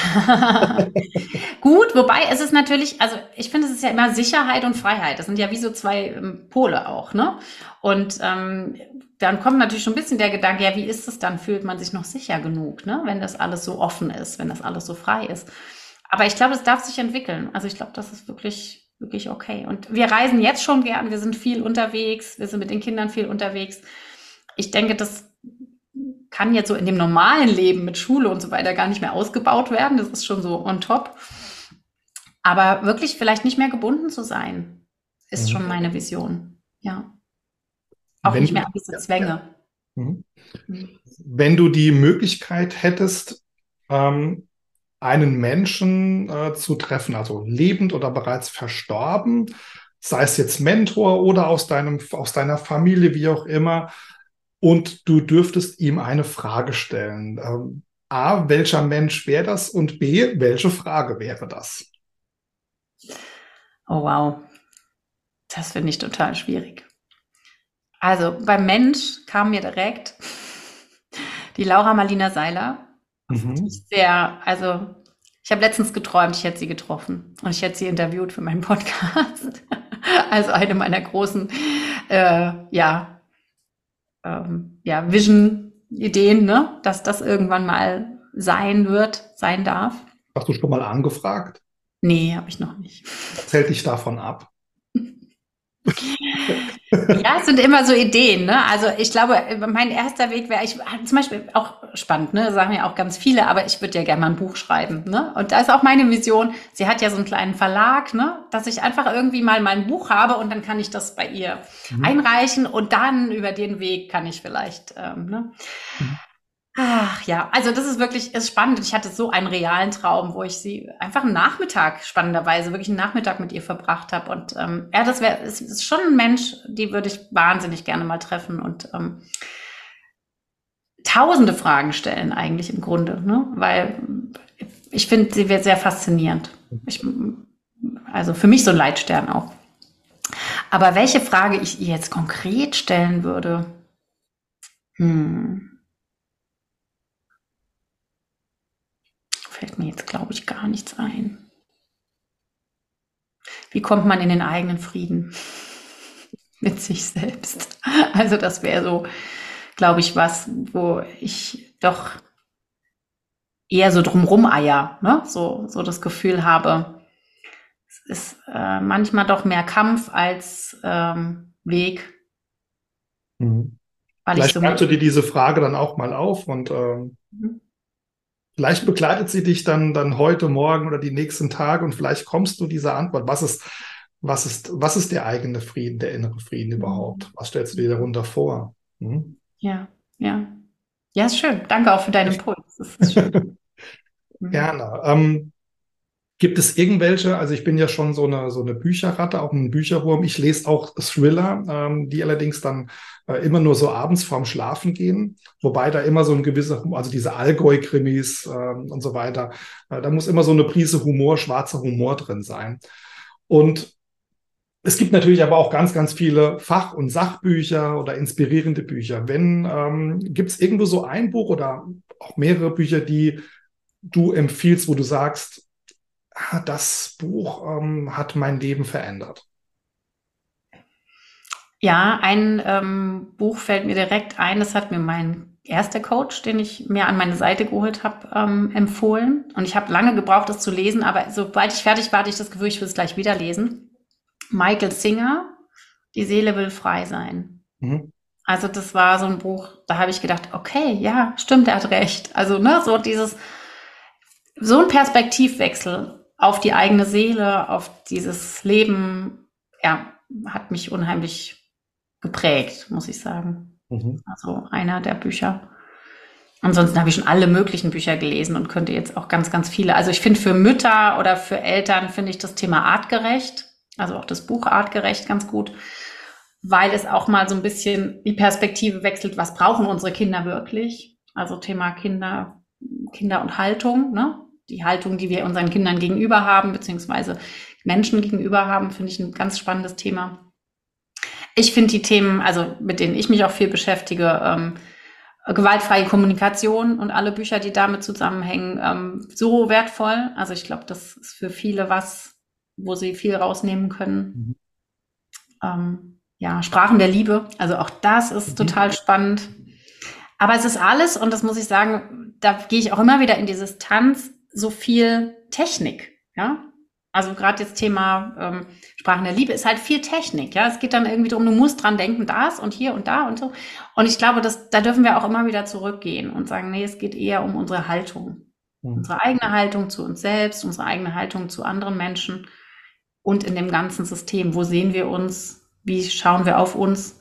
S2: Gut, wobei es ist natürlich, also ich finde, es ist ja immer Sicherheit und Freiheit. Das sind ja wie so zwei ähm, Pole auch, ne? Und ähm, dann kommt natürlich schon ein bisschen der Gedanke, ja, wie ist es dann? Fühlt man sich noch sicher genug, ne? Wenn das alles so offen ist, wenn das alles so frei ist. Aber ich glaube, es darf sich entwickeln. Also ich glaube, das ist wirklich, wirklich okay. Und wir reisen jetzt schon gern. Wir sind viel unterwegs. Wir sind mit den Kindern viel unterwegs. Ich denke, das kann jetzt so in dem normalen Leben mit Schule und so weiter gar nicht mehr ausgebaut werden. Das ist schon so on top. Aber wirklich vielleicht nicht mehr gebunden zu sein, ist mhm. schon meine Vision. Ja. Auch Wenn nicht mehr an diese Zwänge.
S1: Mhm. mhm. Wenn du die Möglichkeit hättest, ähm, einen Menschen äh, zu treffen, also lebend oder bereits verstorben, sei es jetzt Mentor oder aus deinem, aus deiner Familie, wie auch immer, und du dürftest ihm eine Frage stellen. Ähm, A, welcher Mensch wäre das? Und B, welche Frage wäre das?
S2: Oh wow, das finde ich total schwierig. Also beim Mensch kam mir direkt die Laura Marlina Seiler. Mhm. Sehr, also ich habe letztens geträumt, ich hätte sie getroffen und ich hätte sie interviewt für meinen Podcast. also eine meiner großen, äh, ja, ähm, ja, Vision-Ideen, ne? dass das irgendwann mal sein wird, sein darf.
S1: Hast du schon mal angefragt?
S2: Nee, habe ich noch nicht.
S1: Hält dich davon ab?
S2: Ja, es sind immer so Ideen. Ne? Also ich glaube, mein erster Weg wäre, ich zum Beispiel auch spannend, ne? sagen ja auch ganz viele, aber ich würde ja gerne mal ein Buch schreiben. Ne? Und da ist auch meine Vision, sie hat ja so einen kleinen Verlag, ne? dass ich einfach irgendwie mal mein Buch habe und dann kann ich das bei ihr mhm. einreichen und dann über den Weg kann ich vielleicht ähm, ne? Mhm. Ach ja, also das ist wirklich ist spannend. Ich hatte so einen realen Traum, wo ich sie einfach einen Nachmittag, spannenderweise, wirklich einen Nachmittag mit ihr verbracht habe. Und ähm, ja, das wäre, ist, ist schon ein Mensch, die würde ich wahnsinnig gerne mal treffen und ähm, tausende Fragen stellen eigentlich im Grunde, ne? Weil ich finde, sie wird sehr faszinierend. Ich, also für mich so ein Leitstern auch. Aber welche Frage ich ihr jetzt konkret stellen würde, hm. Fällt mir jetzt, glaube ich, gar nichts ein. Wie kommt man in den eigenen Frieden mit sich selbst? Also das wäre so, glaube ich, was, wo ich doch eher so drumrum eier, ne? so, so das Gefühl habe, es ist äh, manchmal doch mehr Kampf als ähm, Weg.
S1: Mhm. Vielleicht schreibst du dir diese Frage dann auch mal auf und ähm, mhm. Vielleicht begleitet sie dich dann, dann heute, morgen oder die nächsten Tage und vielleicht kommst du dieser Antwort. Was ist, was ist, was ist der eigene Frieden, der innere Frieden überhaupt? Was stellst du dir darunter vor?
S2: Hm? Ja, ja. Ja, ist schön. Danke auch für deinen Impuls.
S1: Gerne. Ähm, Gibt es irgendwelche, also ich bin ja schon so eine, so eine Bücherratte, auch ein Bücherwurm. Ich lese auch Thriller, ähm, die allerdings dann äh, immer nur so abends vorm Schlafen gehen. Wobei da immer so ein gewisser, also diese Allgäu-Krimis ähm, und so weiter, äh, da muss immer so eine Prise Humor, schwarzer Humor drin sein. Und es gibt natürlich aber auch ganz, ganz viele Fach- und Sachbücher oder inspirierende Bücher. Wenn ähm, gibt es irgendwo so ein Buch oder auch mehrere Bücher, die du empfiehlst, wo du sagst, Ah, das Buch ähm, hat mein Leben verändert.
S2: Ja, ein ähm, Buch fällt mir direkt ein, das hat mir mein erster Coach, den ich mir an meine Seite geholt habe, ähm, empfohlen. Und ich habe lange gebraucht, das zu lesen, aber sobald ich fertig war, hatte ich das Gefühl, ich will es gleich wieder lesen. Michael Singer, Die Seele will frei sein. Mhm. Also das war so ein Buch, da habe ich gedacht, okay, ja, stimmt, er hat recht. Also ne, so dieses, so ein Perspektivwechsel auf die eigene Seele, auf dieses Leben, ja, hat mich unheimlich geprägt, muss ich sagen. Mhm. Also einer der Bücher. Ansonsten habe ich schon alle möglichen Bücher gelesen und könnte jetzt auch ganz, ganz viele. Also ich finde für Mütter oder für Eltern finde ich das Thema artgerecht, also auch das Buch artgerecht ganz gut, weil es auch mal so ein bisschen die Perspektive wechselt, was brauchen unsere Kinder wirklich? Also Thema Kinder, Kinder und Haltung, ne? Die Haltung, die wir unseren Kindern gegenüber haben, beziehungsweise Menschen gegenüber haben, finde ich ein ganz spannendes Thema. Ich finde die Themen, also mit denen ich mich auch viel beschäftige, ähm, gewaltfreie Kommunikation und alle Bücher, die damit zusammenhängen, ähm, so wertvoll. Also ich glaube, das ist für viele was, wo sie viel rausnehmen können. Mhm. Ähm, ja, Sprachen der Liebe, also auch das ist mhm. total spannend. Aber es ist alles, und das muss ich sagen, da gehe ich auch immer wieder in die Distanz, so viel Technik. Ja, also gerade jetzt Thema ähm, Sprachen der Liebe ist halt viel Technik. Ja, es geht dann irgendwie darum, du musst dran denken, das und hier und da und so. Und ich glaube, dass, da dürfen wir auch immer wieder zurückgehen und sagen, nee, es geht eher um unsere Haltung. Mhm. Unsere eigene Haltung zu uns selbst, unsere eigene Haltung zu anderen Menschen und in dem ganzen System. Wo sehen wir uns? Wie schauen wir auf uns?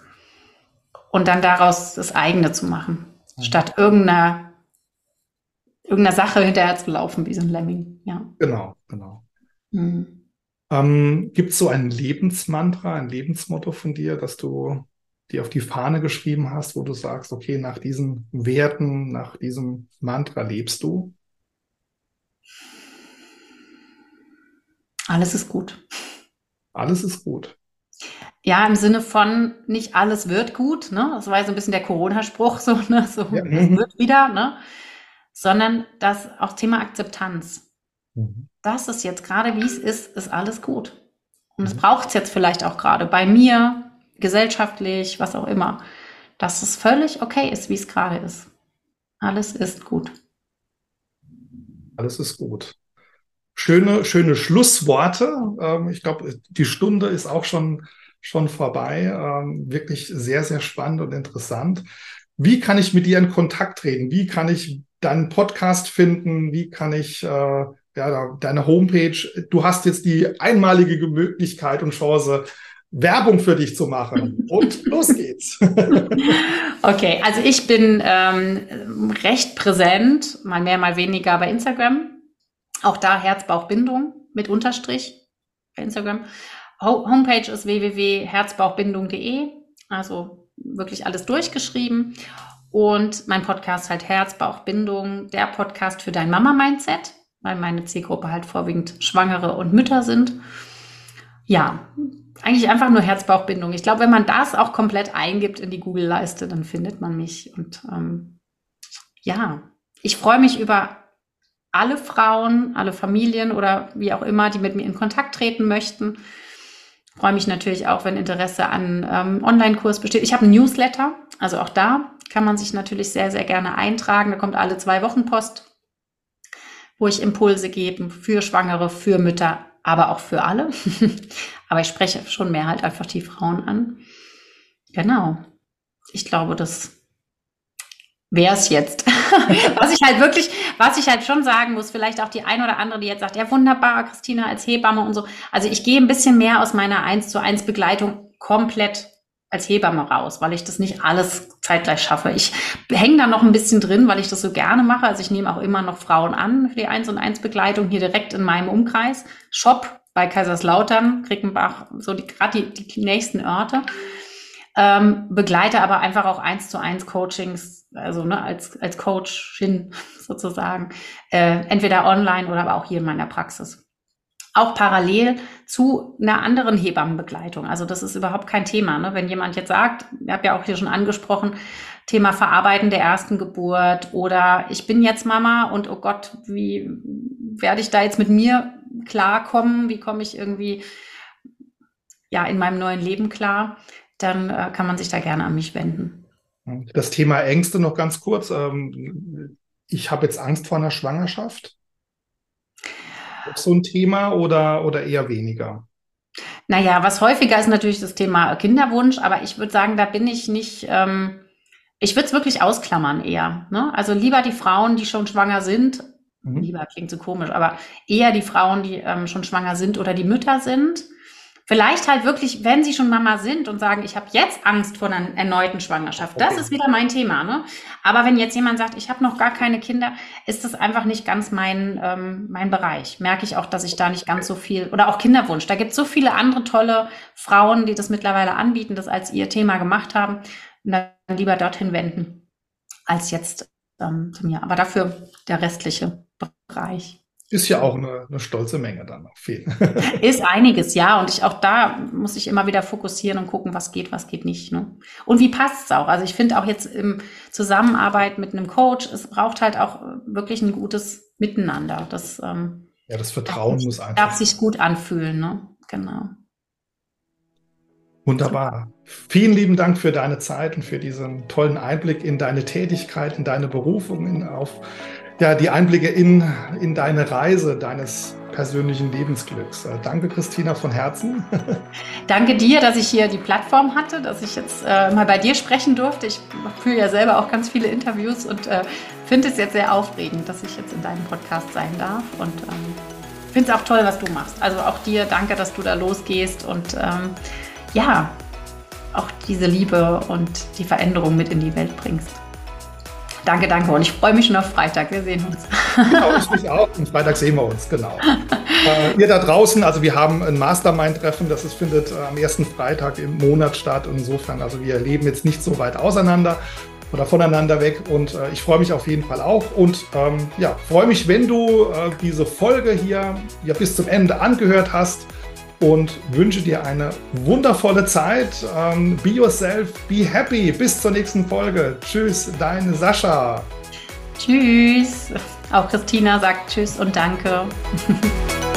S2: Und dann daraus das eigene zu machen, mhm. statt irgendeiner, irgendeiner Sache hinterher zu laufen, wie so ein Lemming. Ja.
S1: Genau, genau. Mhm. Ähm, Gibt es so ein Lebensmantra, ein Lebensmotto von dir, dass du dir auf die Fahne geschrieben hast, wo du sagst, okay, nach diesen Werten, nach diesem Mantra lebst du?
S2: Alles ist gut.
S1: Alles ist gut.
S2: Ja, im Sinne von nicht alles wird gut, ne? Das war ja so ein bisschen der Corona-Spruch, so, ne? So, ja. es wird wieder, ne? Sondern das auch Thema Akzeptanz. Mhm. Das ist jetzt gerade, wie es ist, ist alles gut. Und es mhm. braucht es jetzt vielleicht auch gerade bei mir, gesellschaftlich, was auch immer, dass es völlig okay ist, wie es gerade ist. Alles ist gut.
S1: Alles ist gut. Schöne, schöne Schlussworte. Ähm, ich glaube, die Stunde ist auch schon, schon vorbei. Ähm, wirklich sehr, sehr spannend und interessant. Wie kann ich mit dir in Kontakt treten? Wie kann ich deinen Podcast finden? Wie kann ich äh, ja, deine Homepage, du hast jetzt die einmalige Möglichkeit und Chance, Werbung für dich zu machen. Und los geht's.
S2: okay, also ich bin ähm, recht präsent, mal mehr, mal weniger bei Instagram. Auch da Herzbauchbindung mit Unterstrich bei Instagram. Ho Homepage ist www.herzbauchbindung.de, also wirklich alles durchgeschrieben. Und mein Podcast halt Herzbauchbindung, der Podcast für dein Mama-Mindset weil meine Zielgruppe halt vorwiegend Schwangere und Mütter sind. Ja, eigentlich einfach nur Herzbauchbindung. Ich glaube, wenn man das auch komplett eingibt in die Google-Leiste, dann findet man mich. Und ähm, ja, ich freue mich über alle Frauen, alle Familien oder wie auch immer, die mit mir in Kontakt treten möchten. Freue mich natürlich auch, wenn Interesse an ähm, Online-Kurs besteht. Ich habe einen Newsletter, also auch da kann man sich natürlich sehr, sehr gerne eintragen. Da kommt alle zwei Wochen Post ich Impulse gebe für Schwangere, für Mütter, aber auch für alle. aber ich spreche schon mehr halt einfach die Frauen an. Genau. Ich glaube, das wäre es jetzt. was ich halt wirklich, was ich halt schon sagen muss, vielleicht auch die ein oder andere, die jetzt sagt, ja wunderbar, Christina als Hebamme und so. Also ich gehe ein bisschen mehr aus meiner 1 zu 1 Begleitung komplett als Hebamme raus, weil ich das nicht alles zeitgleich schaffe. Ich hänge da noch ein bisschen drin, weil ich das so gerne mache. Also ich nehme auch immer noch Frauen an für die 1 und 1 Begleitung hier direkt in meinem Umkreis. Shop bei Kaiserslautern, Krickenbach, so die, gerade die, die nächsten Orte. Ähm, begleite aber einfach auch eins zu eins Coachings, also ne, als, als Coachin sozusagen, äh, entweder online oder aber auch hier in meiner Praxis auch parallel zu einer anderen Hebammenbegleitung. Also das ist überhaupt kein Thema. Ne? Wenn jemand jetzt sagt, ich habe ja auch hier schon angesprochen, Thema Verarbeiten der ersten Geburt oder ich bin jetzt Mama und oh Gott, wie werde ich da jetzt mit mir klarkommen? Wie komme ich irgendwie ja in meinem neuen Leben klar? Dann äh, kann man sich da gerne an mich wenden.
S1: Das Thema Ängste noch ganz kurz. Ähm, ich habe jetzt Angst vor einer Schwangerschaft so ein Thema oder, oder eher weniger?
S2: Naja, was häufiger ist natürlich das Thema Kinderwunsch, aber ich würde sagen, da bin ich nicht, ähm, ich würde es wirklich ausklammern eher. Ne? Also lieber die Frauen, die schon schwanger sind, mhm. lieber klingt so komisch, aber eher die Frauen, die ähm, schon schwanger sind oder die Mütter sind, Vielleicht halt wirklich, wenn sie schon Mama sind und sagen, ich habe jetzt Angst vor einer erneuten Schwangerschaft. Das okay. ist wieder mein Thema. Ne? Aber wenn jetzt jemand sagt, ich habe noch gar keine Kinder, ist das einfach nicht ganz mein, ähm, mein Bereich. Merke ich auch, dass ich da nicht ganz so viel, oder auch Kinderwunsch. Da gibt es so viele andere tolle Frauen, die das mittlerweile anbieten, das als ihr Thema gemacht haben. Und dann lieber dorthin wenden, als jetzt ähm, zu mir. Aber dafür der restliche Bereich.
S1: Ist ja auch eine, eine stolze Menge dann auf jeden
S2: Ist einiges, ja. Und ich auch da muss ich immer wieder fokussieren und gucken, was geht, was geht nicht. Ne? Und wie passt es auch? Also ich finde auch jetzt im Zusammenarbeit mit einem Coach, es braucht halt auch wirklich ein gutes Miteinander. Das, ähm,
S1: ja, das Vertrauen
S2: darf,
S1: muss einfach.
S2: Darf sich gut anfühlen, ne? Genau.
S1: Wunderbar. Vielen lieben Dank für deine Zeit und für diesen tollen Einblick in deine Tätigkeit, in deine Berufung, in, auf ja, die Einblicke in, in deine Reise deines persönlichen Lebensglücks. Äh, danke, Christina, von Herzen.
S2: Danke dir, dass ich hier die Plattform hatte, dass ich jetzt äh, mal bei dir sprechen durfte. Ich führe ja selber auch ganz viele Interviews und äh, finde es jetzt sehr aufregend, dass ich jetzt in deinem Podcast sein darf. Und ähm, finde es auch toll, was du machst. Also auch dir danke, dass du da losgehst und ähm, ja, auch diese Liebe und die Veränderung mit in die Welt bringst. Danke, danke. Und ich freue mich schon auf Freitag. Wir sehen uns.
S1: Genau, ich mich auch. Und Freitag sehen wir uns, genau. äh, ihr da draußen, also wir haben ein Mastermind-Treffen, das ist, findet äh, am ersten Freitag im Monat statt. Insofern, also wir leben jetzt nicht so weit auseinander oder voneinander weg. Und äh, ich freue mich auf jeden Fall auch. Und ähm, ja, freue mich, wenn du äh, diese Folge hier ja, bis zum Ende angehört hast und wünsche dir eine wundervolle Zeit. Ähm, be yourself, be happy. Bis zur nächsten Folge. Tschüss, dein Sascha.
S2: Tschüss. Auch Christina sagt Tschüss und Danke.